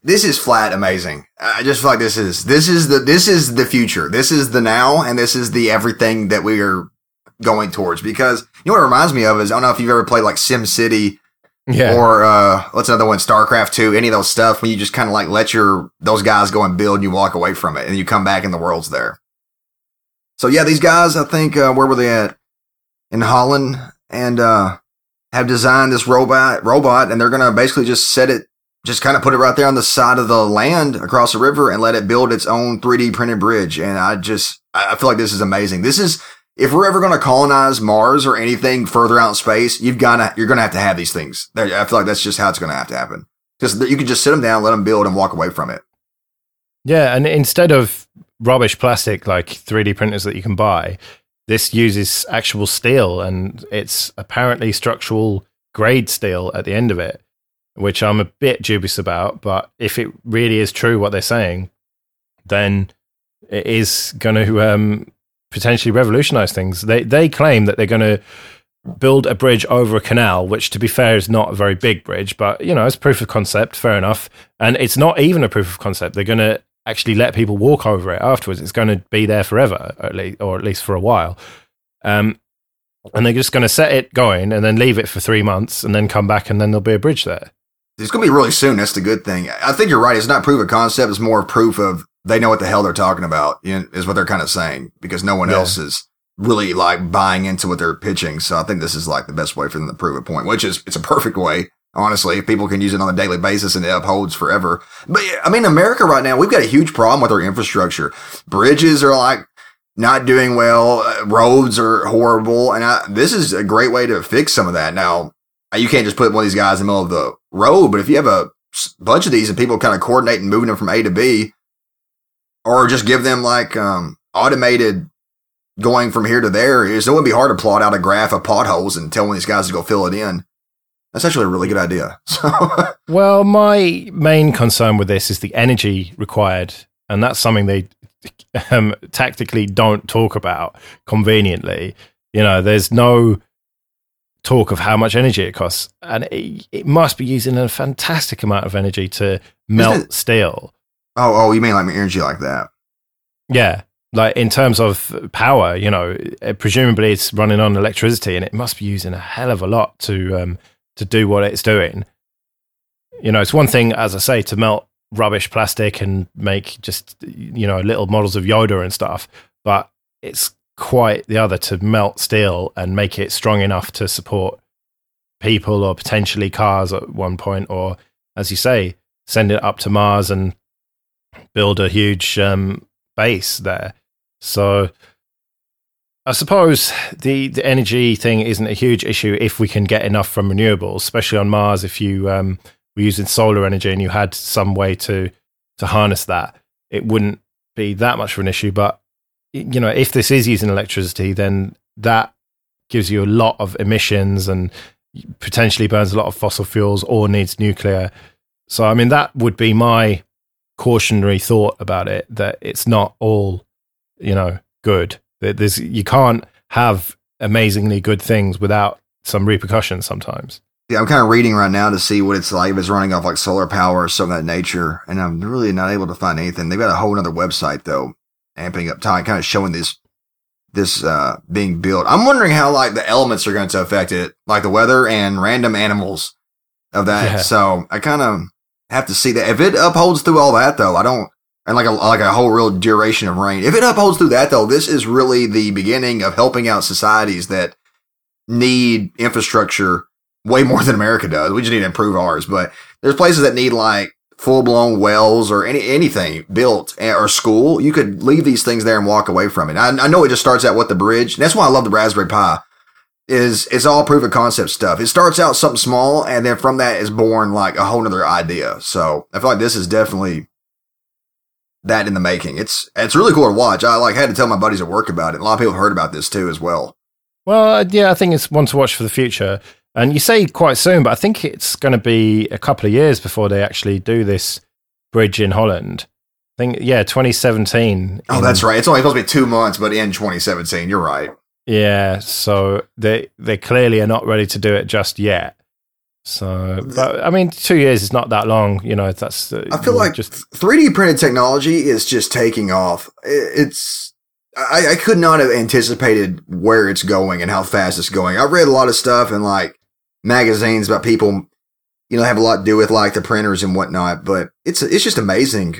This is flat amazing. I just feel like this is this is the this is the future. This is the now, and this is the everything that we are going towards. Because you know what it reminds me of is I don't know if you've ever played like Sim City yeah. Or uh what's another one? StarCraft 2, any of those stuff when you just kind of like let your those guys go and build and you walk away from it and you come back and the world's there. So yeah, these guys, I think uh where were they at? In Holland and uh, have designed this robot robot, and they're gonna basically just set it, just kind of put it right there on the side of the land across the river, and let it build its own 3D printed bridge. And I just I feel like this is amazing. This is if we're ever to colonize Mars or anything further out in space, you've got to you're to have to have these things. I feel like that's just how it's to have to happen. Because you can just sit them down, let them build, and walk away from it. Yeah, and instead of rubbish plastic like 3D printers that you can buy, this uses actual steel and it's apparently structural grade steel at the end of it, which I'm a bit dubious about. But if it really is true what they're saying, then it is going to um, potentially revolutionize things. They they claim that they're going to build a bridge over a canal, which to be fair is not a very big bridge, but you know, it's proof of concept, fair enough. And it's not even a proof of concept. They're going to actually let people walk over it afterwards. It's going to be there forever, at least, or at least for a while. Um, and they're just going to set it going and then leave it for three months and then come back and then there'll be a bridge there. It's going to be really soon. That's the good thing. I think you're right. It's not proof of concept. It's more proof of they know what the hell they're talking about, you know, is what they're kind of saying because no one Yeah. else is really like buying into what they're pitching. So I think this is like the best way for them to prove a point, which is it's a perfect way. Honestly, people can use it on a daily basis and it upholds forever. But I mean, America right now, we've got a huge problem with our infrastructure. Bridges are like not doing well. uh, Roads are horrible. And I, this is a great way to fix some of that. Now, you can't just put one of these guys in the middle of the road, but if you have a bunch of these and people kind of coordinate and moving them from A to B, or just give them like um, automated going from here to there, it's, it wouldn't be hard to plot out a graph of potholes and tell one of these guys to go fill it in. That's actually a really good idea. So, Well, my main concern with this is the energy required, and that's something they um, tactically don't talk about conveniently. You know, there's no talk of how much energy it costs, and it, it must be using a fantastic amount of energy to melt it- steel. oh, oh, you mean like energy like that? Yeah. Like in terms of power, you know, presumably it's running on electricity and it must be using a hell of a lot to um, to do what it's doing. You know, it's one thing, as I say, to melt rubbish plastic and make just you know little models of Yoda and stuff, but it's quite the other to melt steel and make it strong enough to support people or potentially cars at one point, or as you say, send it up to Mars and build a huge um, base there. So I suppose the, the energy thing isn't a huge issue if we can get enough from renewables, especially on Mars. If you um, were using solar energy and you had some way to to harness that, it wouldn't be that much of an issue. But you know, if this is using electricity, then that gives you a lot of emissions and potentially burns a lot of fossil fuels or needs nuclear. So, I mean, that would be my cautionary thought about it that it's not all, you know, good. That There's you can't have amazingly good things without some repercussions sometimes. Yeah, I'm kind of reading right now to see what it's like if it's running off like solar power or something of that nature, and I'm really not able to find anything. They've got a whole other website though, amping up time, kind of showing this this uh being built. I'm wondering how like the elements are going to affect it, like the weather and random animals of that. Yeah. So I kind of have to see that. If it upholds through all that though, I don't and like a like a whole real duration of rain. If it upholds through that though, this is really the beginning of helping out societies that need infrastructure way more than America does. We just need to improve ours. But there's places that need like full blown wells or any anything built or school. You could leave these things there and walk away from it. I, I know it just starts out with the bridge. That's why I love the Raspberry Pi. Is it's all proof of concept stuff. It starts out something small, and then from that is born like a whole other idea. So I feel like this is definitely that in the making. It's it's really cool to watch. I like had to tell my buddies at work about it. A lot of people have heard about this too as well. Well, uh, yeah, I think it's one to watch for the future. And you say quite soon, but I think it's going to be a couple of years before they actually do this bridge in Holland. I think, yeah, 2017. Oh, in- that's right. It's only supposed to be two months, but in 2017, you're right. Yeah, so they they clearly are not ready to do it just yet. So, but I mean, two years is not that long. You know, that's. Uh, I feel like just 3D printed technology is just taking off. It's I, I could not have anticipated where it's going and how fast it's going. I read a lot of stuff in like magazines about people, you know, have a lot to do with like the printers and whatnot. But it's it's just amazing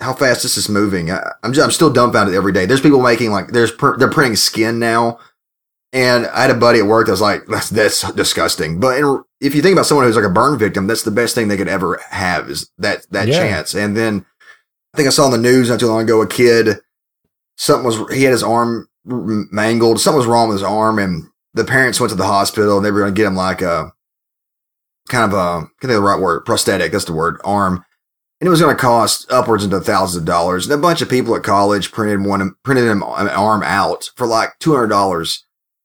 how fast this is moving. I, I'm just, I'm still dumbfounded every day. There's people making like there's pr- they're printing skin now. And I had a buddy at work that was like, that's, that's disgusting. But in, if you think about someone who's like a burn victim, that's the best thing they could ever have is that, that Yeah. chance. And then I think I saw in the news not too long ago, a kid, something was, he had his arm mangled. Something was wrong with his arm. And the parents went to the hospital and they were going to get him like a kind of a, can't think the right word, prosthetic. That's the word, arm. And it was going to cost upwards into thousands of dollars. And a bunch of people at college printed one, printed him an arm out for like $200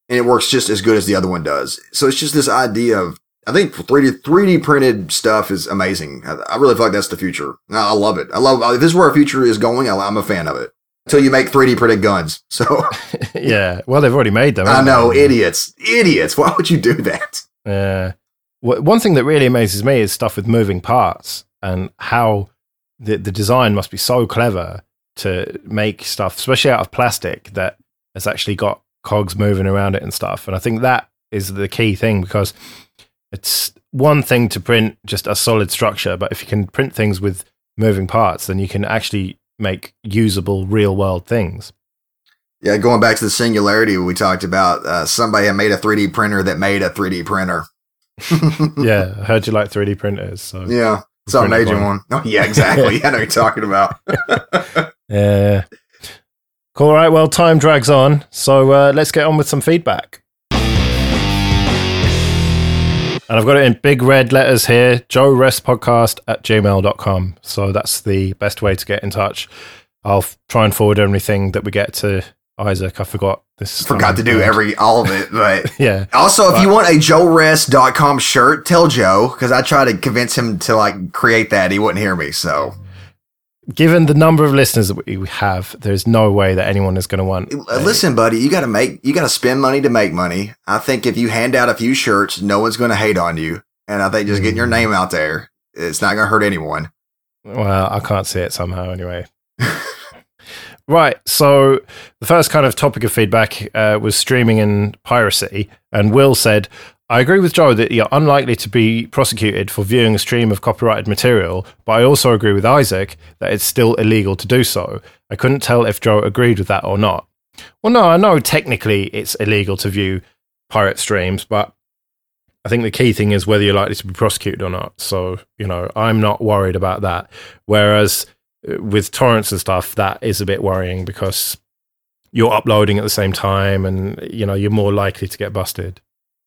and it works just as good as the other one does. So it's just this idea of I think 3D 3D printed stuff is amazing. I, I really feel like that's the future. I, I love it. I love if this is where our future is going. I, I'm a fan of it. Until you make 3D printed guns. So yeah. Well, they've already made them. I know they? idiots, idiots. Why would you do that? Yeah. One thing that really amazes me is stuff with moving parts and how the, the design must be so clever to make stuff, especially out of plastic, that has actually got cogs moving around it and stuff. And I think that is the key thing because it's one thing to print just a solid structure, but if you can print things with moving parts, then you can actually make usable real world things. Yeah, going back to the singularity we talked about, uh, somebody had made a 3D printer that made a 3D printer. yeah, I heard you like 3D printers. So yeah, some major one. one. Oh, yeah, exactly. I know you're talking about. yeah. Cool. All right. Well, time drags on. So uh, let's get on with some feedback. And I've got it in big red letters here Joe Ress Podcast at gmail.com. So that's the best way to get in touch. I'll try and forward everything that we get to Isaac. I forgot this. Forgot to do every, all of it. But yeah. Also, if but, you want a joeress.com shirt, tell Joe because I tried to convince him to like create that. He wouldn't hear me. So given the number of listeners that we have, there's no way that anyone is going to want. Uh, listen, buddy, you got to make, you got to spend money to make money. I think if you hand out a few shirts, no one's going to hate on you. And I think just getting your mm. name out there, it's not going to hurt anyone. Well, I can't see it somehow anyway. right. So the first kind of topic of feedback uh, was streaming and piracy. And Will said, I agree with Joe that you're unlikely to be prosecuted for viewing a stream of copyrighted material, but I also agree with Isaac that it's still illegal to do so. I couldn't tell if Joe agreed with that or not. Well, no, I know technically it's illegal to view pirate streams, but I think the key thing is whether you're likely to be prosecuted or not. So, you know, I'm not worried about that. Whereas uh, with torrents and stuff, that is a bit worrying because you're uploading at the same time and, you know, you're more likely to get busted.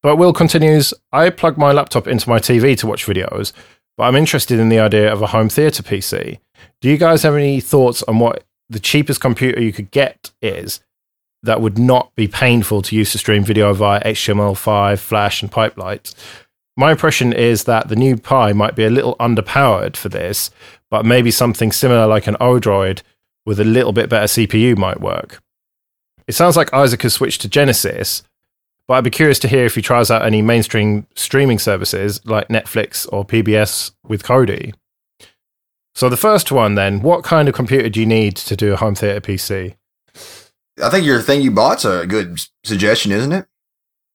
But Will continues I plug my laptop into my TV to watch videos, but I'm interested in the idea of a home theater PC. Do you guys have any thoughts on what the cheapest computer you could get is that would not be painful to use to stream video via HTML5, Flash, and Pipelight? My impression is that the new Pi might be a little underpowered for this, but maybe something similar like an Odroid with a little bit better CPU might work. It sounds like Isaac has switched to Genesis, but I'd be curious to hear if he tries out any mainstream streaming services like Netflix or PBS with Kodi. So the first one, then, what kind of computer do you need to do a home theater PC? I think your thing you bought's a good suggestion, isn't it?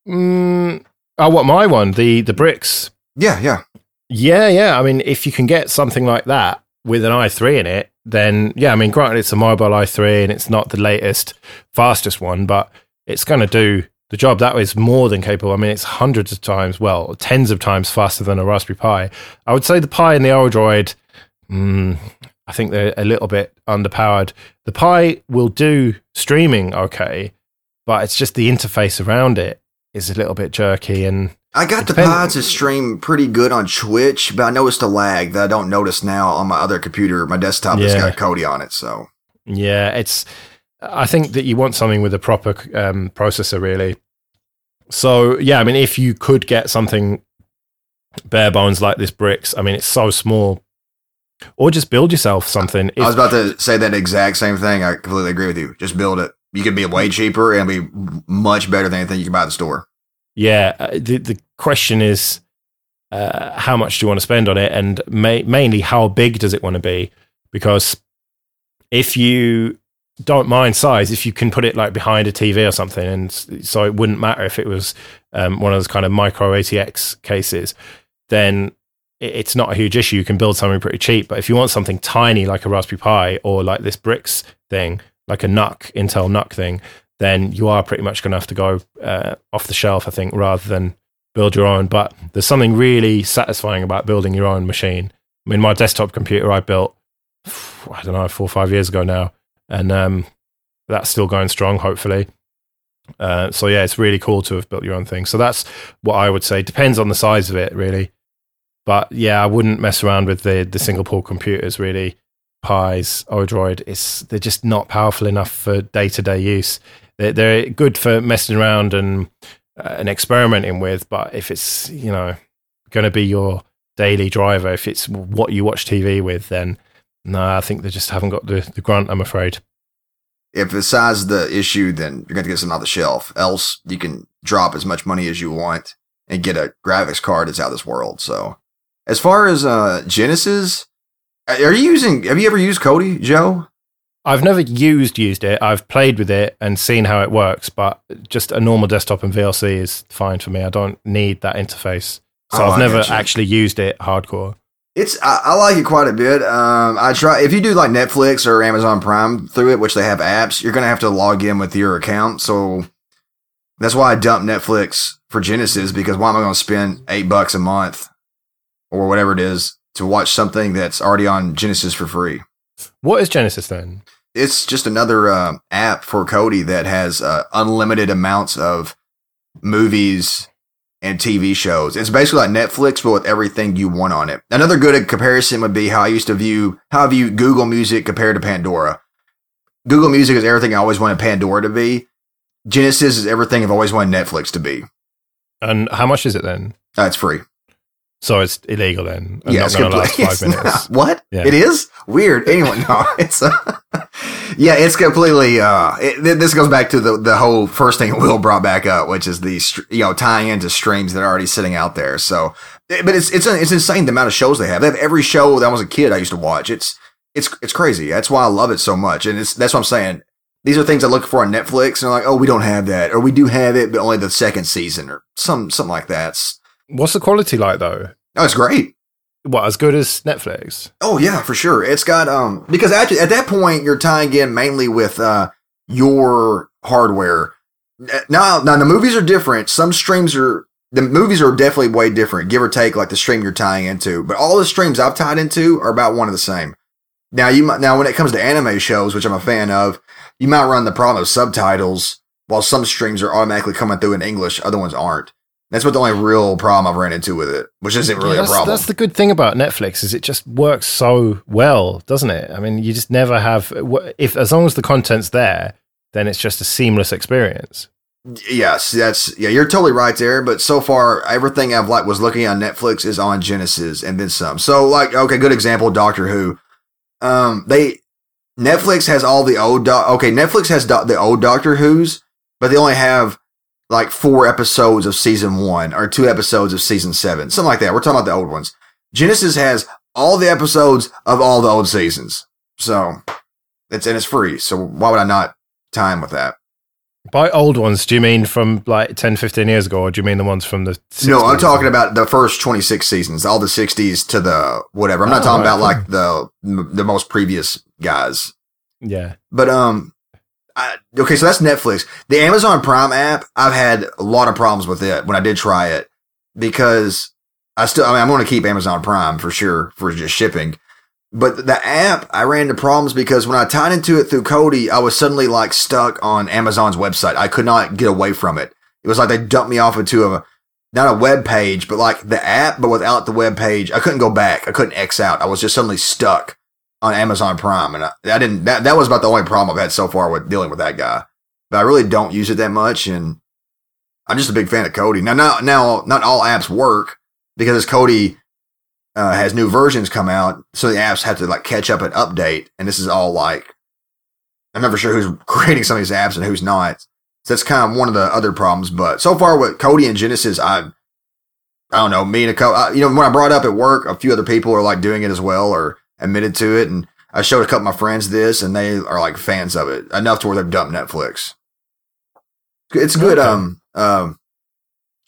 Mm, oh, what my one? The the Brix. Yeah, yeah, yeah, yeah. I mean, if you can get something like that with an i3 in it, then yeah. I mean, granted, it's a mobile i3 and it's not the latest, fastest one, but it's going to do the job that is more than capable. I mean, it's hundreds of times, well, tens of times faster than a Raspberry Pi. I would say the Pi and the Odroid, mm, I think they're a little bit underpowered. The Pi will do streaming okay, but it's just the interface around it is a little bit jerky and. I got the Pi to stream pretty good on Twitch, but I noticed a lag that I don't notice now on my other computer, my desktop yeah. that's got Kodi on it. So yeah, it's I think that you want something with a proper um, processor, really. So yeah, I mean, if you could get something bare bones like this Brix, I mean, it's so small. Or just build yourself something. I was about to say that exact same thing. I completely agree with you. Just build it. You could be way cheaper and be much better than anything you can buy at the store. Yeah. Uh, the the question is, uh, how much do you want to spend on it, and ma- mainly how big does it want to be? Because if you don't mind size if you can put it like behind a TV or something, and so it wouldn't matter if it was um, one of those kind of micro ATX cases. Then it's not a huge issue. You can build something pretty cheap. But if you want something tiny like a Raspberry Pi or like this Brix thing, like a NUC Intel NUC thing, then you are pretty much going to have to go uh, off the shelf, I think, rather than build your own. But there's something really satisfying about building your own machine. I mean, my desktop computer I built, I don't know, four or five years ago now and um, that's still going strong, hopefully. Uh, so yeah, it's really cool to have built your own thing. So that's what I would say. Depends on the size of it, really. But yeah, I wouldn't mess around with the the single port computers. Really, Pies, Odroid, it's they're just not powerful enough for day to day use. They're, they're, good for messing around and uh, and experimenting with. But if it's you know going to be your daily driver, if it's what you watch TV with, then no, I think they just haven't got the, the grant, I'm afraid. If the size is the issue, then you're going to get some off the shelf. Else, you can drop as much money as you want and get a graphics card that's out of this world. So, as far as uh, Genesis, are you using, have you ever used Kodi, Joe? I've never used used it. I've played with it and seen how it works, but just a normal desktop and VLC is fine for me. I don't need that interface. So oh, I've never actually used it hardcore. It's I, I like it quite a bit. Um, I try if you do like Netflix or Amazon Prime through it, which they have apps, you're gonna have to log in with your account. So that's why I dumped Netflix for Genesis because why am I going to spend eight bucks a month or whatever it is to watch something that's already on Genesis for free? What is Genesis then? It's just another uh, app for Kodi that has uh, unlimited amounts of movies and TV shows. It's basically like Netflix, but with everything you want on it. Another good comparison would be how I used to view how I view Google Music compared to Pandora. Google Music is everything I always wanted Pandora to be. Genesis is everything I've always wanted Netflix to be. And how much is it then? Uh, it's free. So it's illegal then. yeah, it's last five minutes. Not. What? Yeah. It is weird. Anyone? No, it's uh, yeah, it's completely. Uh, it, this goes back to the the whole first thing Will brought back up, which is the you know tying into streams that are already sitting out there. So, eh, but it's it's it's insane the amount of shows they have. They have every show that I was a kid I used to watch. It's it's it's crazy. That's why I love it so much, and it's that's what I'm saying. These are things I look for on Netflix, and they're like, oh, we don't have that, or we do have it, but only the second season, or some something like that. It's, What's the quality like though? oh, it's great. What as good as Netflix? Oh yeah, for sure. It's got um because actually at that point you're tying in mainly with uh your hardware. Now now the movies are different. Some streams are the movies are definitely way different, give or take like the stream you're tying into. But all the streams I've tied into are about one of the same. Now you might now when it comes to anime shows, which I'm a fan of, you might run the problem of subtitles while some streams are automatically coming through in English, other ones aren't. That's what the only real problem I've ran into with it, which isn't really Yeah, a problem. that's the good thing about Netflix is it just works so well, doesn't it? I mean, you just never have if as long as the content's there, then it's just a seamless experience. Yes, that's yeah, you're totally right there. But so far, everything I've like was looking on Netflix is on Genesis and then some. So like, okay, good example, Doctor Who. Um, they Netflix has all the old doc. Okay, Netflix has do- the old Doctor Who's, but they only have like four episodes of season one or two episodes of season seven, something like that. We're talking about the old ones. Genesis has all the episodes of all the old seasons, so it's and it's free. So why would I not time with that? By old ones, do you mean from like 10, 15 years ago, or do you mean the ones from the 60s? No, I'm talking about the first 26 seasons, all the 60s to the whatever. I'm not Oh, talking right. about like the the most previous guys. Yeah. But um I, okay, so that's Netflix. The Amazon Prime app, I've had a lot of problems with it when I did try it because I still I mean I'm going to keep Amazon Prime for sure for just shipping. But the app, I ran into problems because when I tied into it through Kodi, I was suddenly like stuck on Amazon's website. I could not get away from it. It was like they dumped me off into a not a web page, but like the app, but without the web page. I couldn't go back. I couldn't X out. I was just suddenly stuck on Amazon Prime, and I, I didn't. That that was about the only problem I've had so far with dealing with that guy. But I really don't use it that much, and I'm just a big fan of Kodi. Now, now, now, not all apps work because Kodi uh, has new versions come out, so the apps have to like catch up and update. And this is all like I'm never sure who's creating some of these apps and who's not. So that's kind of one of the other problems. But so far with Kodi and Genesis, I I don't know. Me and a co- uh, you know, when I brought up at work, a few other people are like doing it as well or admitted to it, and I showed a couple of my friends this, and they are like fans of it enough to where they've dumped Netflix. It's good. Okay. Um, um,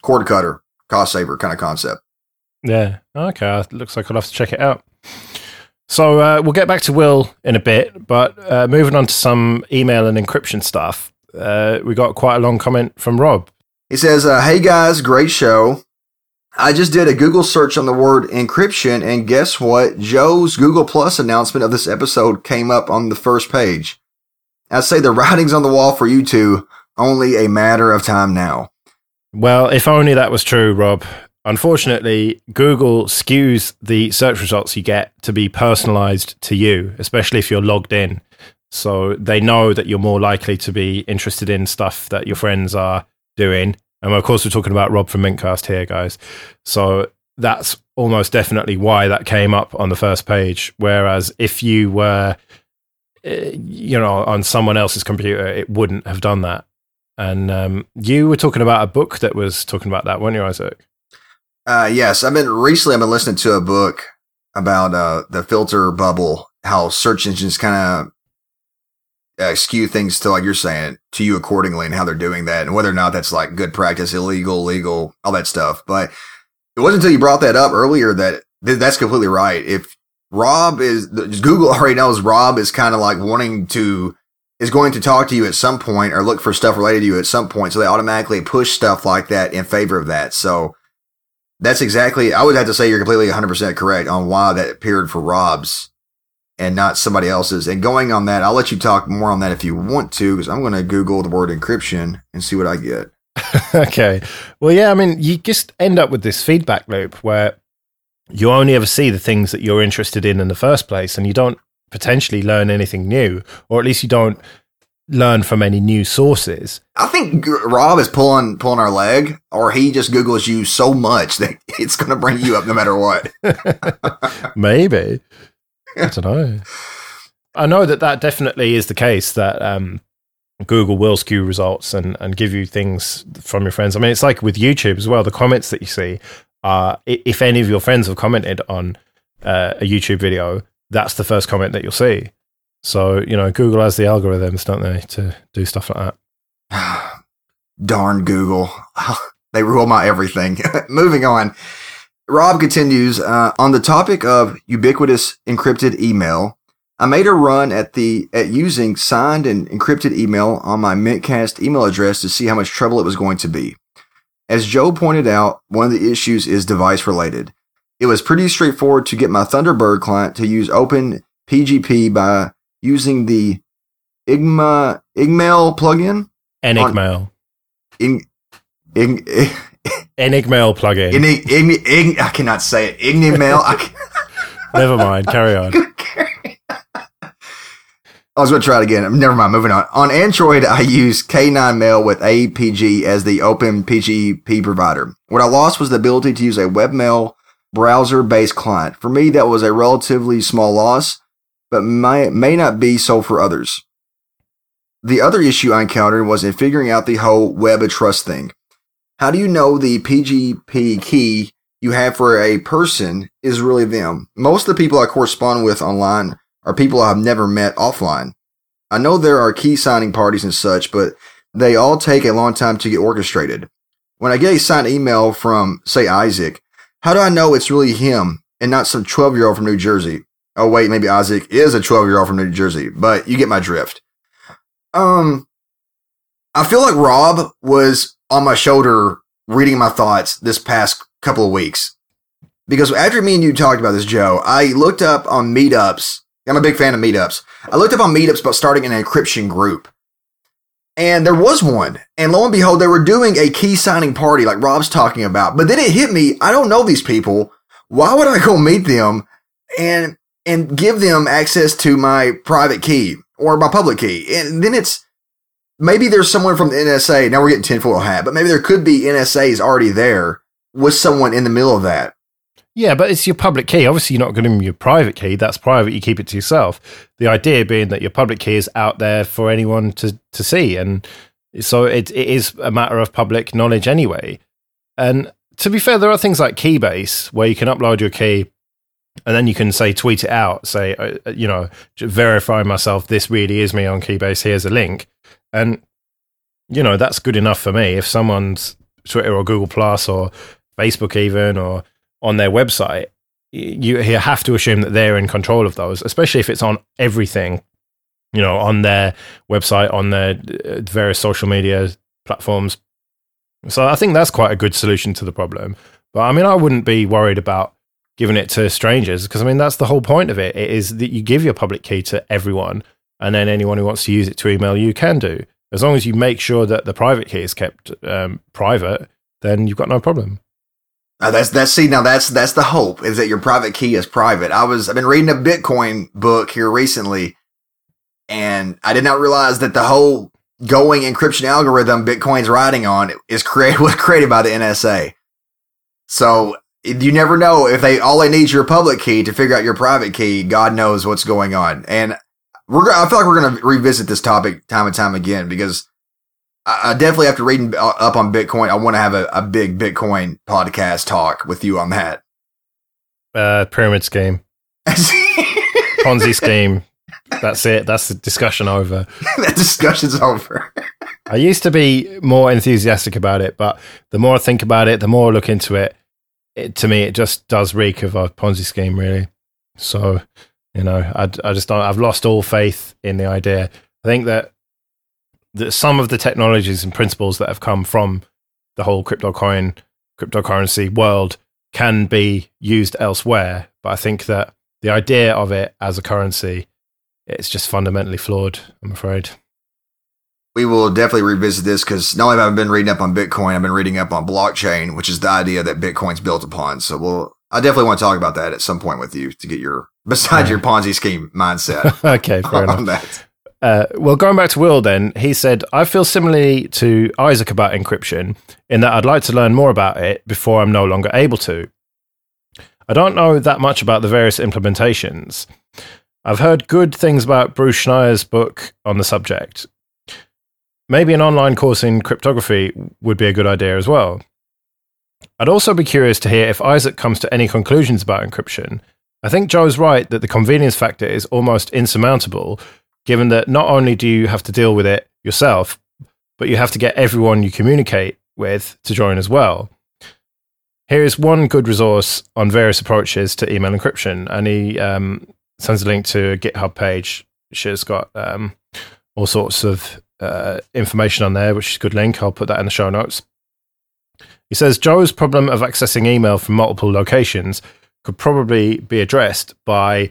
cord cutter, cost saver kind of concept. Yeah. Okay. Looks like I'll have to check it out. So uh, we'll get back to Will in a bit, but uh, moving on to some email and encryption stuff. Uh, we got quite a long comment from Rob. He says, uh, "Hey guys, great show. I just did a Google search on the word encryption, and guess what? Joe's Google Plus announcement of this episode came up on the first page. I say the writing's on the wall for you two. Only a matter of time now. Well, if only that was true, Rob. Unfortunately, Google skews the search results you get to be personalized to you, especially if you're logged in. So they know that you're more likely to be interested in stuff that your friends are doing. And of course, we're talking about Rob from Mintcast here, guys. So that's almost definitely why that came up on the first page. Whereas if you were, eh, you know, on someone else's computer, it wouldn't have done that. And um, you were talking about a book that was talking about that, weren't you, Isaac? Uh, yes, I've been recently. I've been listening to a book about uh, the filter bubble, how search engines kind of uh, skew things to, like you're saying, to you accordingly, and how they're doing that, and whether or not that's like good practice, illegal, legal, all that stuff. But it wasn't until you brought that up earlier that th- that's completely right. If Rob is Google already knows Rob is kind of like wanting to is going to talk to you at some point or look for stuff related to you at some point, so they automatically push stuff like that in favor of that. So that's exactly. I would have to say you're completely 100 percent correct on why that appeared for Rob's and not somebody else's. And going on that, I'll let you talk more on that if you want to, because I'm going to Google the word encryption and see what I get. okay. Well, yeah, I mean, you just end up with this feedback loop where you only ever see the things that you're interested in in the first place, and you don't potentially learn anything new, or at least you don't learn from any new sources. I think Rob is pulling pulling our leg, or he just Googles you so much that it's going to bring you up no matter what. Maybe. I don't know. I know that that definitely is the case. That um, Google will skew results and, and give you things from your friends. I mean, it's like with YouTube as well. The comments that you see are, if any of your friends have commented on uh, a YouTube video, that's the first comment that you'll see. So, you know, Google has the algorithms, don't they, to do stuff like that. Darn Google. they rule my everything. Moving on. Rob continues uh, on the topic of ubiquitous encrypted email. I made a run at the at using signed and encrypted email on my Mintcast email address to see how much trouble it was going to be. As Joe pointed out, one of the issues is device related. It was pretty straightforward to get my Thunderbird client to use Open PGP by using the Igma Igmail plugin. Enigmail. In, in, in, Enigmail plugin. Igni, Igni, Igni, I cannot say it. Ignimail. Never mind. Carry on. I was going to try it again. Never mind. Moving on. On Android, I use K9 Mail with APG as the open PGP provider. What I lost was the ability to use a webmail browser based client. For me, that was a relatively small loss, but may, may not be so for others. The other issue I encountered was in figuring out the whole web of trust thing. How do you know the PGP key you have for a person is really them? Most of the people I correspond with online are people I've never met offline. I know there are key signing parties and such, but they all take a long time to get orchestrated. When I get a signed email from, say, Isaac, how do I know it's really him and not some 12 year old from New Jersey? Oh, wait, maybe Isaac is a 12 year old from New Jersey, but you get my drift. Um, I feel like Rob was on my shoulder reading my thoughts this past couple of weeks. Because after me and you talked about this, Joe, I looked up on meetups I'm a big fan of meetups. I looked up on meetups about starting an encryption group. And there was one. And lo and behold, they were doing a key signing party like Rob's talking about. But then it hit me, I don't know these people. Why would I go meet them and and give them access to my private key or my public key? And then it's maybe there's someone from the NSA. Now we're getting tinfoil hat, but maybe there could be NSAs already there with someone in the middle of that. Yeah, but it's your public key. Obviously, you're not giving them your private key. That's private. You keep it to yourself. The idea being that your public key is out there for anyone to, to see. And so it, it is a matter of public knowledge anyway. And to be fair, there are things like Keybase where you can upload your key and then you can say, tweet it out, say, uh, uh you know, verify myself. This really is me on Keybase. Here's a link. And, you know, that's good enough for me. If someone's Twitter or Google Plus or Facebook even or on their website, you, you have to assume that they're in control of those, especially if it's on everything, you know, on their website, on their uh, various social media platforms. So I think that's quite a good solution to the problem. But I mean, I wouldn't be worried about giving it to strangers because I mean, that's the whole point of it. It is that you give your public key to everyone, and then anyone who wants to use it to email you can do. As long as you make sure that the private key is kept um, private, then you've got no problem. That's that's see now that's that's the hope is that your private key is private. I was I've been reading a Bitcoin book here recently, and I did not realize that the whole going encryption algorithm Bitcoin's riding on is created was created by the NSA. So you never know if they all they need is your public key to figure out your private key. God knows what's going on, and we're I feel like we're going to revisit this topic time and time again because I definitely after reading uh, up on Bitcoin, I want to have a, a big Bitcoin podcast talk with you on that. Uh, pyramid scheme, Ponzi scheme. That's it. That's the discussion over. that discussion's over. I used to be more enthusiastic about it, but the more I think about it, the more I look into it, it, to me, it just does reek of a Ponzi scheme, really. So, you know, I, I just don't, I've lost all faith in the idea. I think that, that some of the technologies and principles that have come from the whole crypto coin, cryptocurrency world can be used elsewhere. But I think that the idea of it as a currency, it's just fundamentally flawed, I'm afraid we will definitely revisit this because not only have I been reading up on Bitcoin, I've been reading up on blockchain, which is the idea that Bitcoin's built upon. So we'll, I definitely want to talk about that at some point with you to get your, besides your Ponzi scheme mindset. okay, fair enough. That. Uh, well, going back to Will, then he said, "I feel similarly to Isaac about encryption in that I'd like to learn more about it before I'm no longer able to. I don't know that much about the various implementations. I've heard good things about Bruce Schneier's book on the subject, Maybe an online course in cryptography would be a good idea as well. I'd also be curious to hear if Isaac comes to any conclusions about encryption. I think Joe's right that the convenience factor is almost insurmountable, given that not only do you have to deal with it yourself, but you have to get everyone you communicate with to join as well. Here is one good resource on various approaches to email encryption, and he um, sends a link to a GitHub page, She's got um, all sorts of uh, information on there, which is a good link. I'll put that in the show notes. He says Joe's problem of accessing email from multiple locations could probably be addressed by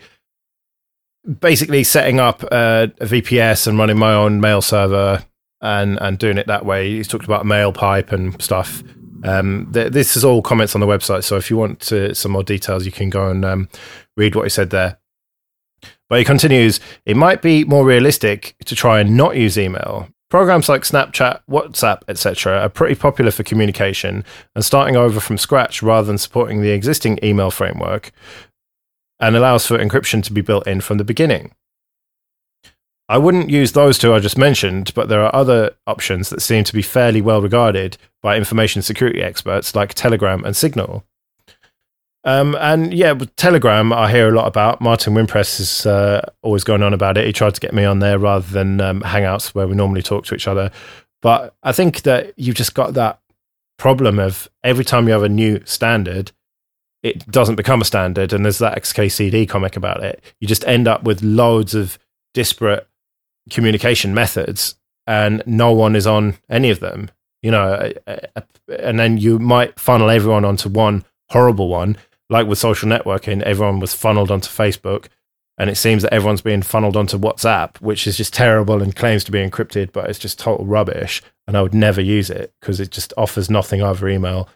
basically setting up a, a VPS and running my own mail server and and doing it that way. He's talked about mail pipe and stuff. Um, th- this is all comments on the website, so if you want to, some more details, you can go and um, read what he said there. But he continues, it might be more realistic to try and not use email. Programs like Snapchat, WhatsApp, etc., are pretty popular for communication, and starting over from scratch rather than supporting the existing email framework and allows for encryption to be built in from the beginning. I wouldn't use those two I just mentioned, but there are other options that seem to be fairly well regarded by information security experts like Telegram and Signal. Um, and yeah, Telegram, I hear a lot about. Martin Wimpress is uh, always going on about it. He tried to get me on there rather than um, Hangouts, where we normally talk to each other. But I think that you've just got that problem of every time you have a new standard, it doesn't become a standard. And there's that XKCD comic about it. You just end up with loads of disparate communication methods, and no one is on any of them. You know, and then you might funnel everyone onto one horrible one like with social networking, everyone was funneled onto Facebook, and it seems that everyone's being funneled onto WhatsApp, which is just terrible and claims to be encrypted, but it's just total rubbish. And I would never use it because it just offers nothing over email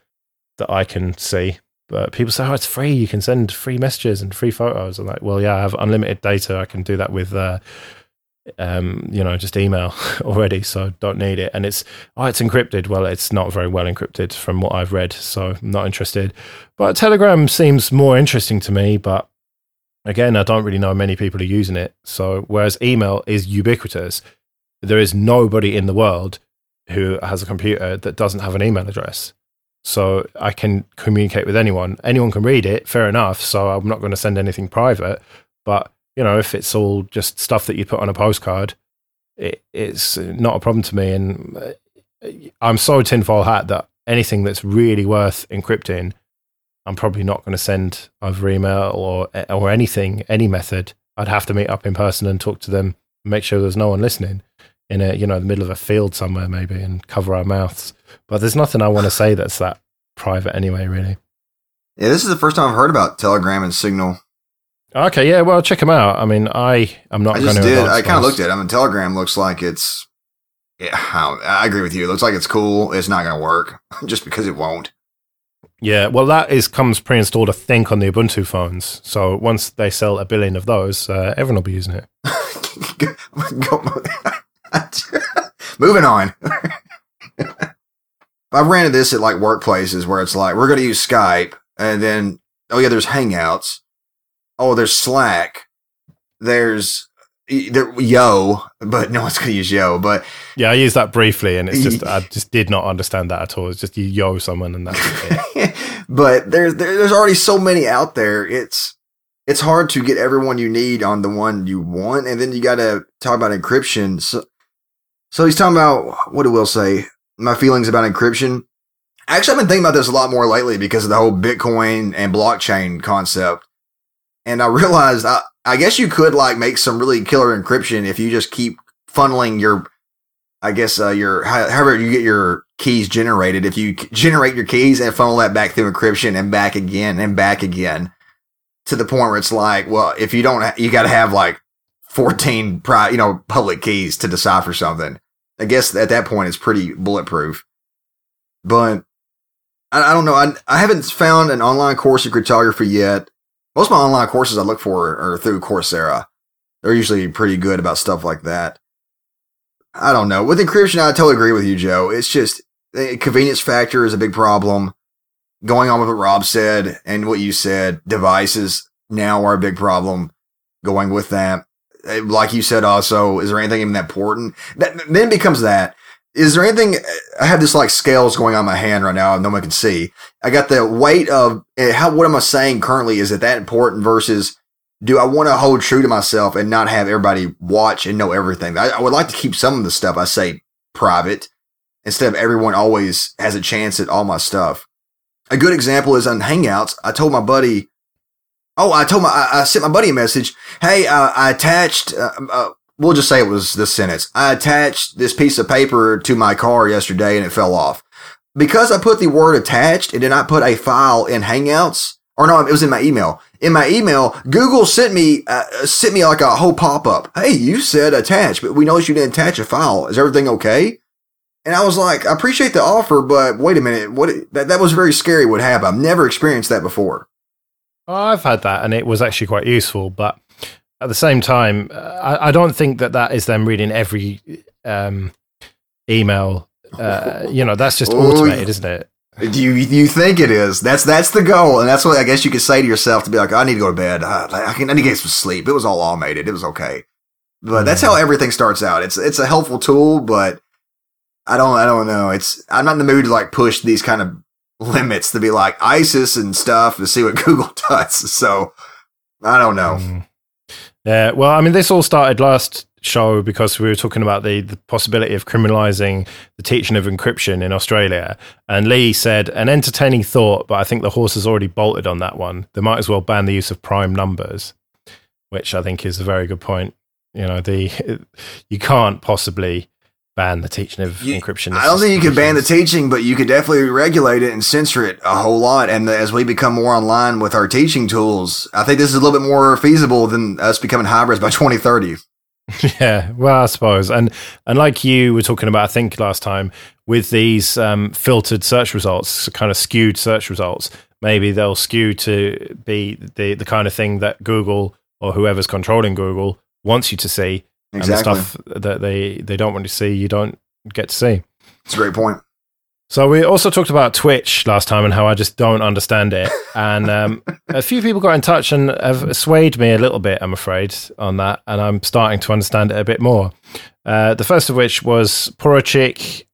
that I can see. But people say, "Oh, it's free. You can send free messages and free photos." I'm like, "Well, yeah, I have unlimited data. I can do that with uh, um, you know, just email already, so don't need it. And it's oh, it's encrypted. Well, it's not very well encrypted from what I've read, so I'm not interested. But Telegram seems more interesting to me, but again, I don't really know many people are using it. So whereas email is ubiquitous, there is nobody in the world who has a computer that doesn't have an email address. So I can communicate with anyone. Anyone can read it, fair enough. So I'm not going to send anything private, but you know, if it's all just stuff that you put on a postcard, it, it's not a problem to me. And uh, I'm so tinfoil hat that anything that's really worth encrypting, I'm probably not going to send over email or or anything, any method. I'd have to meet up in person and talk to them, make sure there's no one listening in a you know the middle of a field somewhere maybe, and cover our mouths. But there's nothing I want to say that's that private anyway, really. Yeah, this is the first time I've heard about Telegram and Signal. Okay, yeah, well, check them out. I mean, I am not. Going to. I just did. I kind of looked at. it. I mean, Telegram looks like it's. Yeah, I, I agree with you. It looks like it's cool. It's not going to work just because it won't. Yeah, well, that is comes pre-installed, I think, on the Ubuntu phones. So once they sell a billion of those, uh, everyone will be using it. Moving on. I've ran into this at like workplaces where it's like we're going to use Skype, and then oh yeah, there's Hangouts, oh, there's Slack, there's there, Yo, but no one's going to use Yo. But yeah, I used that briefly, and it's just I just did not understand that at all. It's just you Yo someone, and that's it. but there's there's already so many out there. It's it's hard to get everyone you need on the one you want, and then you got to talk about encryption. So, so he's talking about what do Will say? My feelings about encryption. Actually, I've been thinking about this a lot more lately because of the whole Bitcoin and blockchain concept. And I realized I, I guess you could like make some really killer encryption if you just keep funneling your, I guess, uh, your, however you get your keys generated. If you generate your keys and funnel that back through encryption and back again and back again to the point where it's like, well, if you don't, you got to have like 14 pri- you know, public keys to decipher something. I guess at that point it's pretty bulletproof. But I, I don't know. I, I haven't found an online course in cryptography yet. Most of my online courses I look for are through Coursera. They're usually pretty good about stuff like that. I don't know. With encryption, I totally agree with you, Joe. It's just the convenience factor is a big problem. Going on with what Rob said and what you said, devices now are a big problem. Going with that, eh, like you said, also, is there anything even that important? That then becomes that is there anything i have this like scales going on my hand right now no one can see. I got the weight of eh, how what am i saying currently? Is it that important versus do i want to hold true to myself and not have everybody watch and know everything? I, I, would like to keep some of the stuff i say private instead of everyone always has a chance at all my stuff. A good example is on hangouts i told my buddy oh i told my i, I sent my buddy a message hey uh, i attached uh, uh, we'll just say it was this sentence. I attached this piece of paper to my car yesterday and it fell off. Because I put the word attached and did not put a file in Hangouts, or no, it was in my email. In my email, Google sent me uh, sent me like a whole pop up. Hey, you said attach, but we noticed you didn't attach a file. Is everything okay? And I was like, I appreciate the offer, but wait a minute, what? That that was very scary. What happened? I've never experienced that before. I've had that, and it was actually quite useful. But at the same time, I, I, don't think that that is them reading every um, email. Uh, you know, that's just automated, isn't it? Do you you think it is? That's that's the goal, and that's what I guess you could say to yourself to be like, I need to go to bed. I, I, can, I need to get some sleep. It was all automated. It was okay, but that's how everything starts out. It's it's a helpful tool, but I don't I don't know. It's I'm not in the mood to like push these kind of limits to be like ISIS and stuff to see what Google does. So I don't know. Mm. Yeah, well, I mean, this all started last show because we were talking about the, the possibility of criminalizing the teaching of encryption in Australia. And Leigh said, an entertaining thought, but I think the horse has already bolted on that one. They might as well ban the use of prime numbers, which I think is a very good point. You know, the you can't possibly ban the teaching of you, encryption. I don't think you could ban the teaching, but you could definitely regulate it and censor it a whole lot. And as we become more online with our teaching tools, I think this is a little bit more feasible than us becoming hybrids by 2030. Yeah, well, I suppose, and and like you were talking about, I think last time with these um, filtered search results, kind of skewed search results, maybe they'll skew to be the the kind of thing that Google or whoever's controlling Google wants you to see, Exactly. And the stuff that they, they don't want to see, you don't get to see. It's a great point. So we also talked about Twitch last time and how I just don't understand it. And um, a few people got in touch and have swayed me a little bit, I'm afraid, on that. And I'm starting to understand it a bit more. Uh, the first of which was Poruchik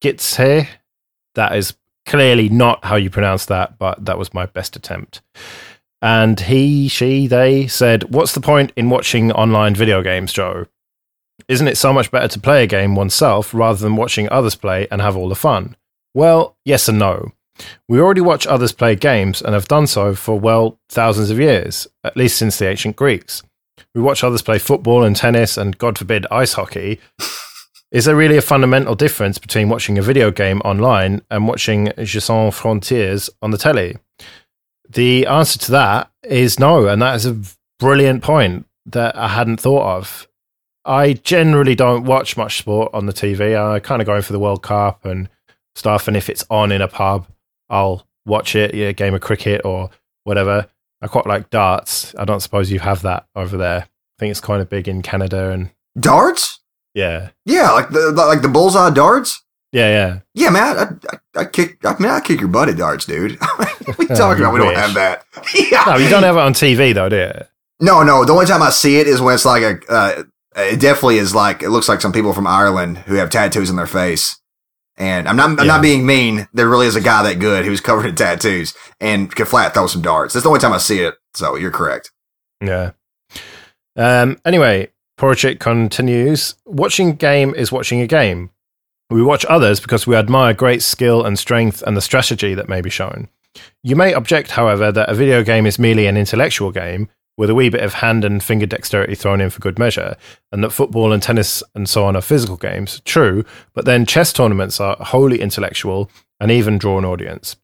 Gitse. That is clearly not how you pronounce that, but that was my best attempt. And he, she, they said, What's the point in watching online video games, Joe? Isn't it so much better to play a game oneself rather than watching others play and have all the fun? Well, yes and no. We already watch others play games and have done so for, well, thousands of years, at least since the ancient Greeks. We watch others play football and tennis and, God forbid, ice hockey. Is there really a fundamental difference between watching a video game online and watching Jeux Sans Frontières on the telly? The answer to that is no, and that is a brilliant point that I hadn't thought of. I generally don't watch much sport on the TV. I kind of go in for the World Cup and stuff, and if it's on in a pub, I'll watch it, yeah, a game of cricket or whatever. I quite like darts. I don't suppose you have that over there. I think it's kind of big in Canada and darts. Yeah, yeah, like the like the bullseye darts. Yeah, yeah, yeah, man. I, I, I kick. I mean, I kick your butt at darts, dude. you talking about? We don't have that. yeah. No, you don't have it on TV though, do you? No, no. The only time I see it is when it's like a uh, it definitely is like it looks like some people from Ireland who have tattoos on their face. And I'm not I'm yeah. not being mean. There really is a guy that good who's covered in tattoos and can flat throw some darts. That's the only time I see it. So you're correct. Yeah. Um. Anyway, Poruchik continues. Watching game is watching a game. We watch others because we admire great skill and strength and the strategy that may be shown. You may object, however, that a video game is merely an intellectual game with a wee bit of hand and finger dexterity thrown in for good measure, and that football and tennis and so on are physical games. True, but then chess tournaments are wholly intellectual and even draw an audience.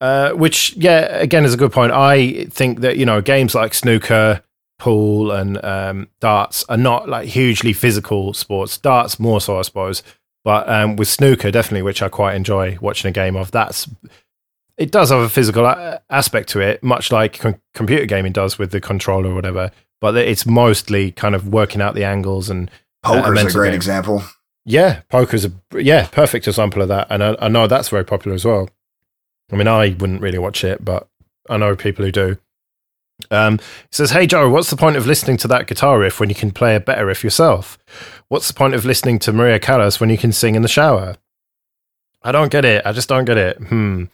Uh, which, yeah, again, is a good point. I think that, you know, games like snooker, pool, and um, darts are not like hugely physical sports. Darts more so, I suppose. But um, with snooker, definitely, which I quite enjoy watching a game of, that's it does have a physical a- aspect to it, much like com- computer gaming does with the controller or whatever. But it's mostly kind of working out the angles and uh, poker's a, a great game. example. Yeah, poker's a yeah perfect example of that, and I, I know that's very popular as well. I mean, I wouldn't really watch it, but I know people who do. Um, says, Hey Joe, what's the point of listening to that guitar riff when you can play a better riff yourself? What's the point of listening to Maria Callas when you can sing in the shower? I don't get it. I just don't get it. Hmm.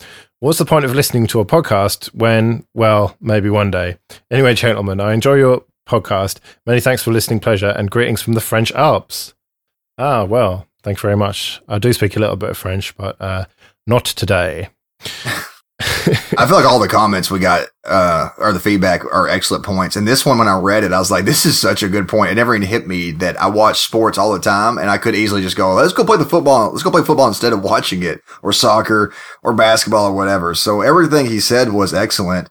What's the point of listening to a podcast when, well, maybe one day? Anyway, gentlemen, I enjoy your podcast. Many thanks for listening, pleasure, and greetings from the French Alps. Ah, well, thanks very much. I do speak a little bit of French, but uh, not today. I feel like all the comments we got, uh, or the feedback are excellent points. And this one, when I read it, I was like, this is such a good point. It never even hit me that I watch sports all the time and I could easily just go, let's go play the football. Let's go play football instead of watching it or soccer or basketball or whatever. So everything he said was excellent.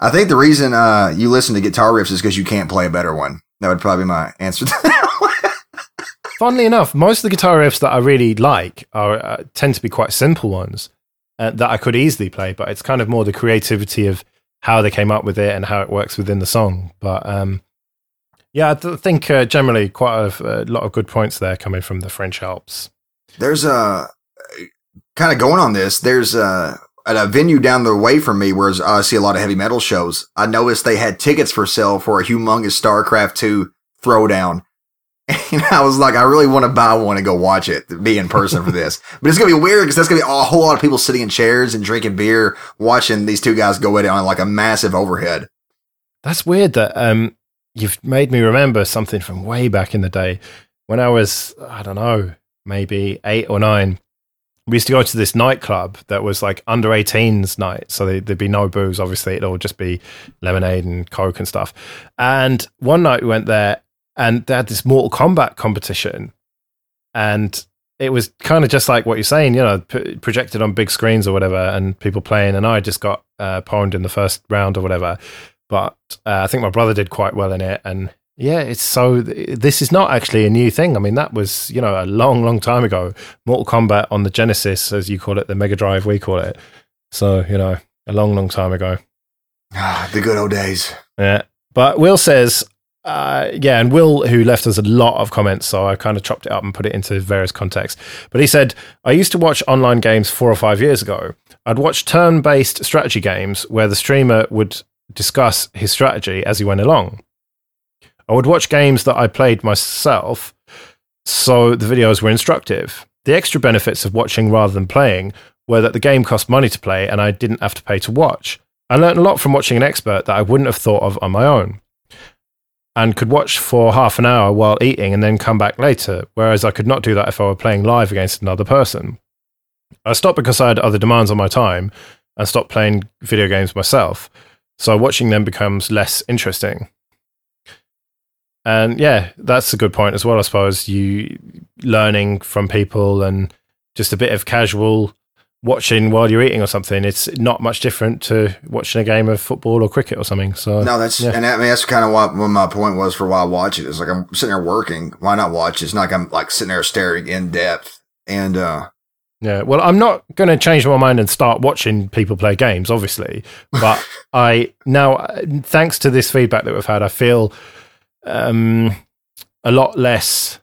I think the reason, uh, you listen to guitar riffs is because you can't play a better one. That would probably be my answer to that Funnily enough, most of the guitar riffs that I really like are uh, tend to be quite simple ones uh, that I could easily play, but it's kind of more the creativity of how they came up with it and how it works within the song. But um, yeah, I th- think uh, generally quite a, a, lot of good points there coming from the French Alps. There's a kind of going on this. There's a, a venue down the way from me where I see a lot of heavy metal shows. I noticed they had tickets for sale for a humongous StarCraft 2 throwdown. And I was like, I really want to buy one and go watch it, be in person for this. But it's going to be weird because that's going to be a whole lot of people sitting in chairs and drinking beer, watching these two guys go at it on like a massive overhead. That's weird that um, you've made me remember something from way back in the day when I was, I don't know, maybe eight or nine. We used to go to this nightclub that was like under 18s night. So there'd be no booze, obviously. It'd all just be lemonade and Coke and stuff. And one night we went there and they had this Mortal Kombat competition, and it was kind of just like what you're saying, you know, p- projected on big screens or whatever, and people playing. And I just got uh, pwned in the first round or whatever, but uh, I think my brother did quite well in it, and yeah, it's so. This is not actually a new thing. I mean, that was you know a long, long time ago. Mortal Kombat on the Genesis, as you call it, the Mega Drive, we call it. So you know, a long, long time ago. Ah, the good old days. Yeah. But Will says, uh, yeah, and Will, who left us a lot of comments, so I kind of chopped it up and put it into various contexts. But he said, I used to watch online games four or five years ago. I'd watch turn based strategy games where the streamer would discuss his strategy as he went along. I would watch games that I played myself, so the videos were instructive. The extra benefits of watching rather than playing were that the game cost money to play and I didn't have to pay to watch. I learned a lot from watching an expert that I wouldn't have thought of on my own and could watch for half an hour while eating and then come back later, whereas I could not do that if I were playing live against another person. I stopped because I had other demands on my time and stopped playing video games myself, so watching them becomes less interesting. And yeah, that's a good point as well, I suppose. You learning from people and just a bit of casual watching while you're eating or something. It's not much different to watching a game of football or cricket or something. So no, that's yeah. and I mean that's kind of what, what my point was for why I watch it. It's like I'm sitting there working. Why not watch? It's not like I'm like sitting there staring in depth and. uh yeah, well, I'm not going to change my mind and start watching people play games, obviously. But I now, thanks to this feedback that we've had, I feel um, a lot less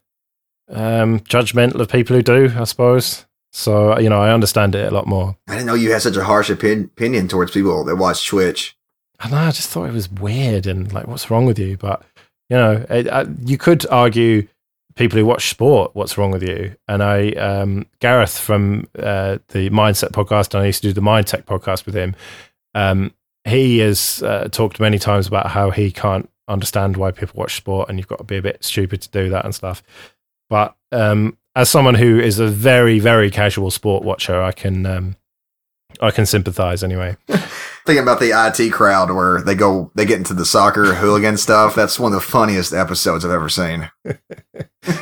um, judgmental of people who do. I suppose so, you know, I understand it a lot more. I didn't know you had such a harsh opinion towards people that watch Twitch. I know, I just thought it was weird and like, what's wrong with you? But, you know, it, I, you could argue people who watch sport, what's wrong with you? And I, um, Gareth from uh, the Mindset podcast, and I used to do the Mind Tech podcast with him. Um, he has uh, talked many times about how he can't understand why people watch sport and you've got to be a bit stupid to do that and stuff. But um, as someone who is a very very casual sport watcher, I can um, I can sympathize anyway. Thinking about the IT crowd where they go, they get into the soccer hooligan stuff. That's one of the funniest episodes I've ever seen.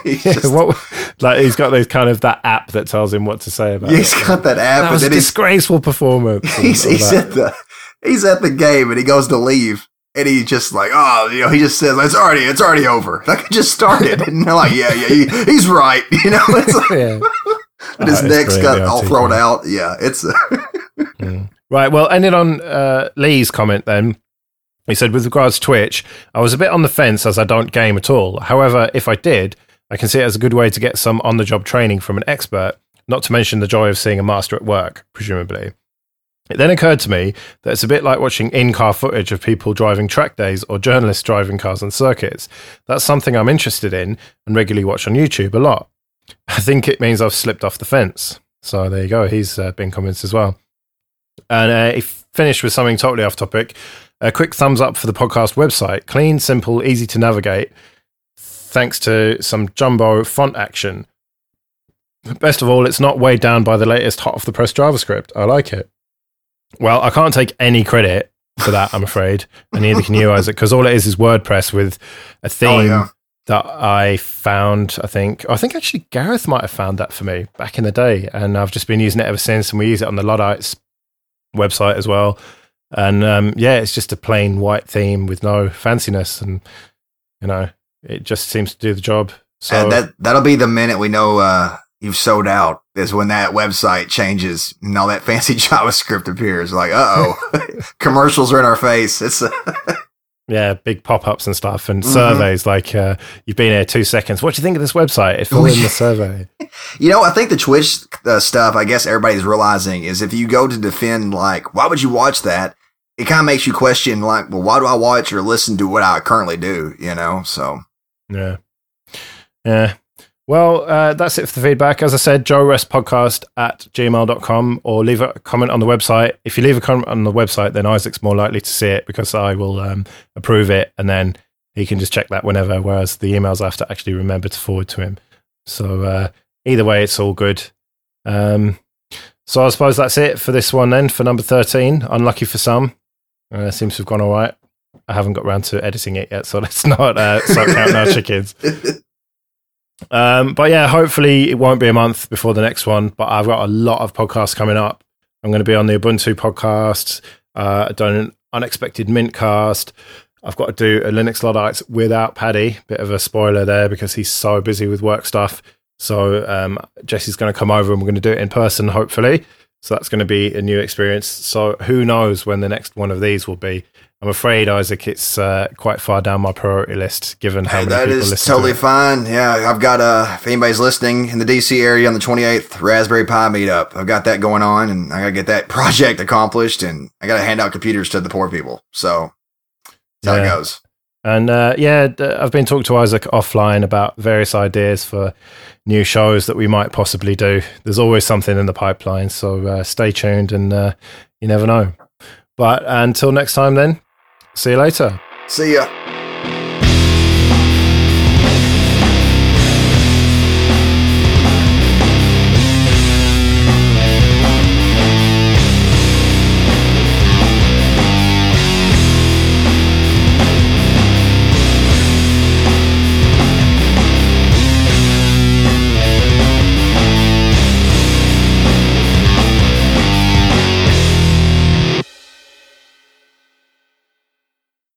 he's, yeah, just, what, like he's got those kind of that app that tells him what to say about. Yeah, he's it. got that app. That was a disgraceful performance. He's, he's at the he's at the game and he goes to leave. And he just like, oh, you know, he just says, it's already, it's already over. Like, it just started. And they're like, yeah, yeah, he, he's right. You know, it's like, yeah. and his oh, neck's got all thrown out. Yeah, it's. mm. Right. Well, ending on uh, Leigh's comment then. He said, with regards to Twitch, I was a bit on the fence as I don't game at all. However, if I did, I can see it as a good way to get some on the job training from an expert, not to mention the joy of seeing a master at work, presumably. It then occurred to me that it's a bit like watching in car footage of people driving track days or journalists driving cars on circuits. That's something I'm interested in and regularly watch on YouTube a lot. I think it means I've slipped off the fence. So there you go. He's uh, been convinced as well. And uh, he finished with something totally off topic. A quick thumbs up for the podcast website. Clean, simple, easy to navigate, thanks to some jumbo font action. Best of all, it's not weighed down by the latest hot off the press JavaScript. I like it. Well, I can't take any credit for that, I'm afraid. And neither can you, Isaac, because all it is is WordPress with a theme oh, yeah. that I found, I think. I think actually Gareth might have found that for me back in the day. And I've just been using it ever since. And we use it on the Luddites website as well. And um, yeah, it's just a plain white theme with no fanciness, and you know, it just seems to do the job. So and that that'll be the minute we know uh, you've sold out is when that website changes and all that fancy JavaScript appears. Like, uh oh, commercials are in our face. It's yeah, big pop ups and stuff, and mm-hmm. surveys like uh, you've been here two seconds. What do you think of this website? It's all in the survey. You know, I think the Twitch uh, stuff. I guess everybody's realizing is if you go to defend, like, why would you watch that? It kind of makes you question, like, well, why do I watch or listen to what I currently do? You know, so yeah, yeah. Well, uh, that's it for the feedback. As I said, Joe Ress Podcast at gmail.com or leave a comment on the website. If you leave a comment on the website, then Isaac's more likely to see it because I will um, approve it and then he can just check that whenever, whereas the emails I have to actually remember to forward to him. So uh, either way, it's all good. Um, so I suppose that's it for this one then, for number 13. Unlucky for some. Uh, seems to have gone all right. I haven't got around to editing it yet, so let's not uh, start counting our chickens. Um, but yeah, hopefully it won't be a month before the next one. But I've got a lot of podcasts coming up. I'm going to be on the Ubuntu podcast. Uh, I've done an unexpected Mintcast. I've got to do a Linux Luddites without Paddy. Bit of a spoiler there because he's so busy with work stuff. So um, Jesse's going to come over and we're going to do it in person, hopefully. So that's going to be a new experience. So who knows when the next one of these will be? I'm afraid, Isaac, it's uh, quite far down my priority list given how hey, many people listen. That is totally to fine. Yeah, I've got uh, if anybody's listening in the DC area on the 28th Raspberry Pi meetup, I've got that going on, and I got to get that project accomplished, and I got to hand out computers to the poor people. So that's yeah. how it goes. And uh, yeah, I've been talking to Isaac offline about various ideas for new shows that we might possibly do. There's always something in the pipeline, so uh, stay tuned, and uh, you never know. But until next time, then See you later. See ya.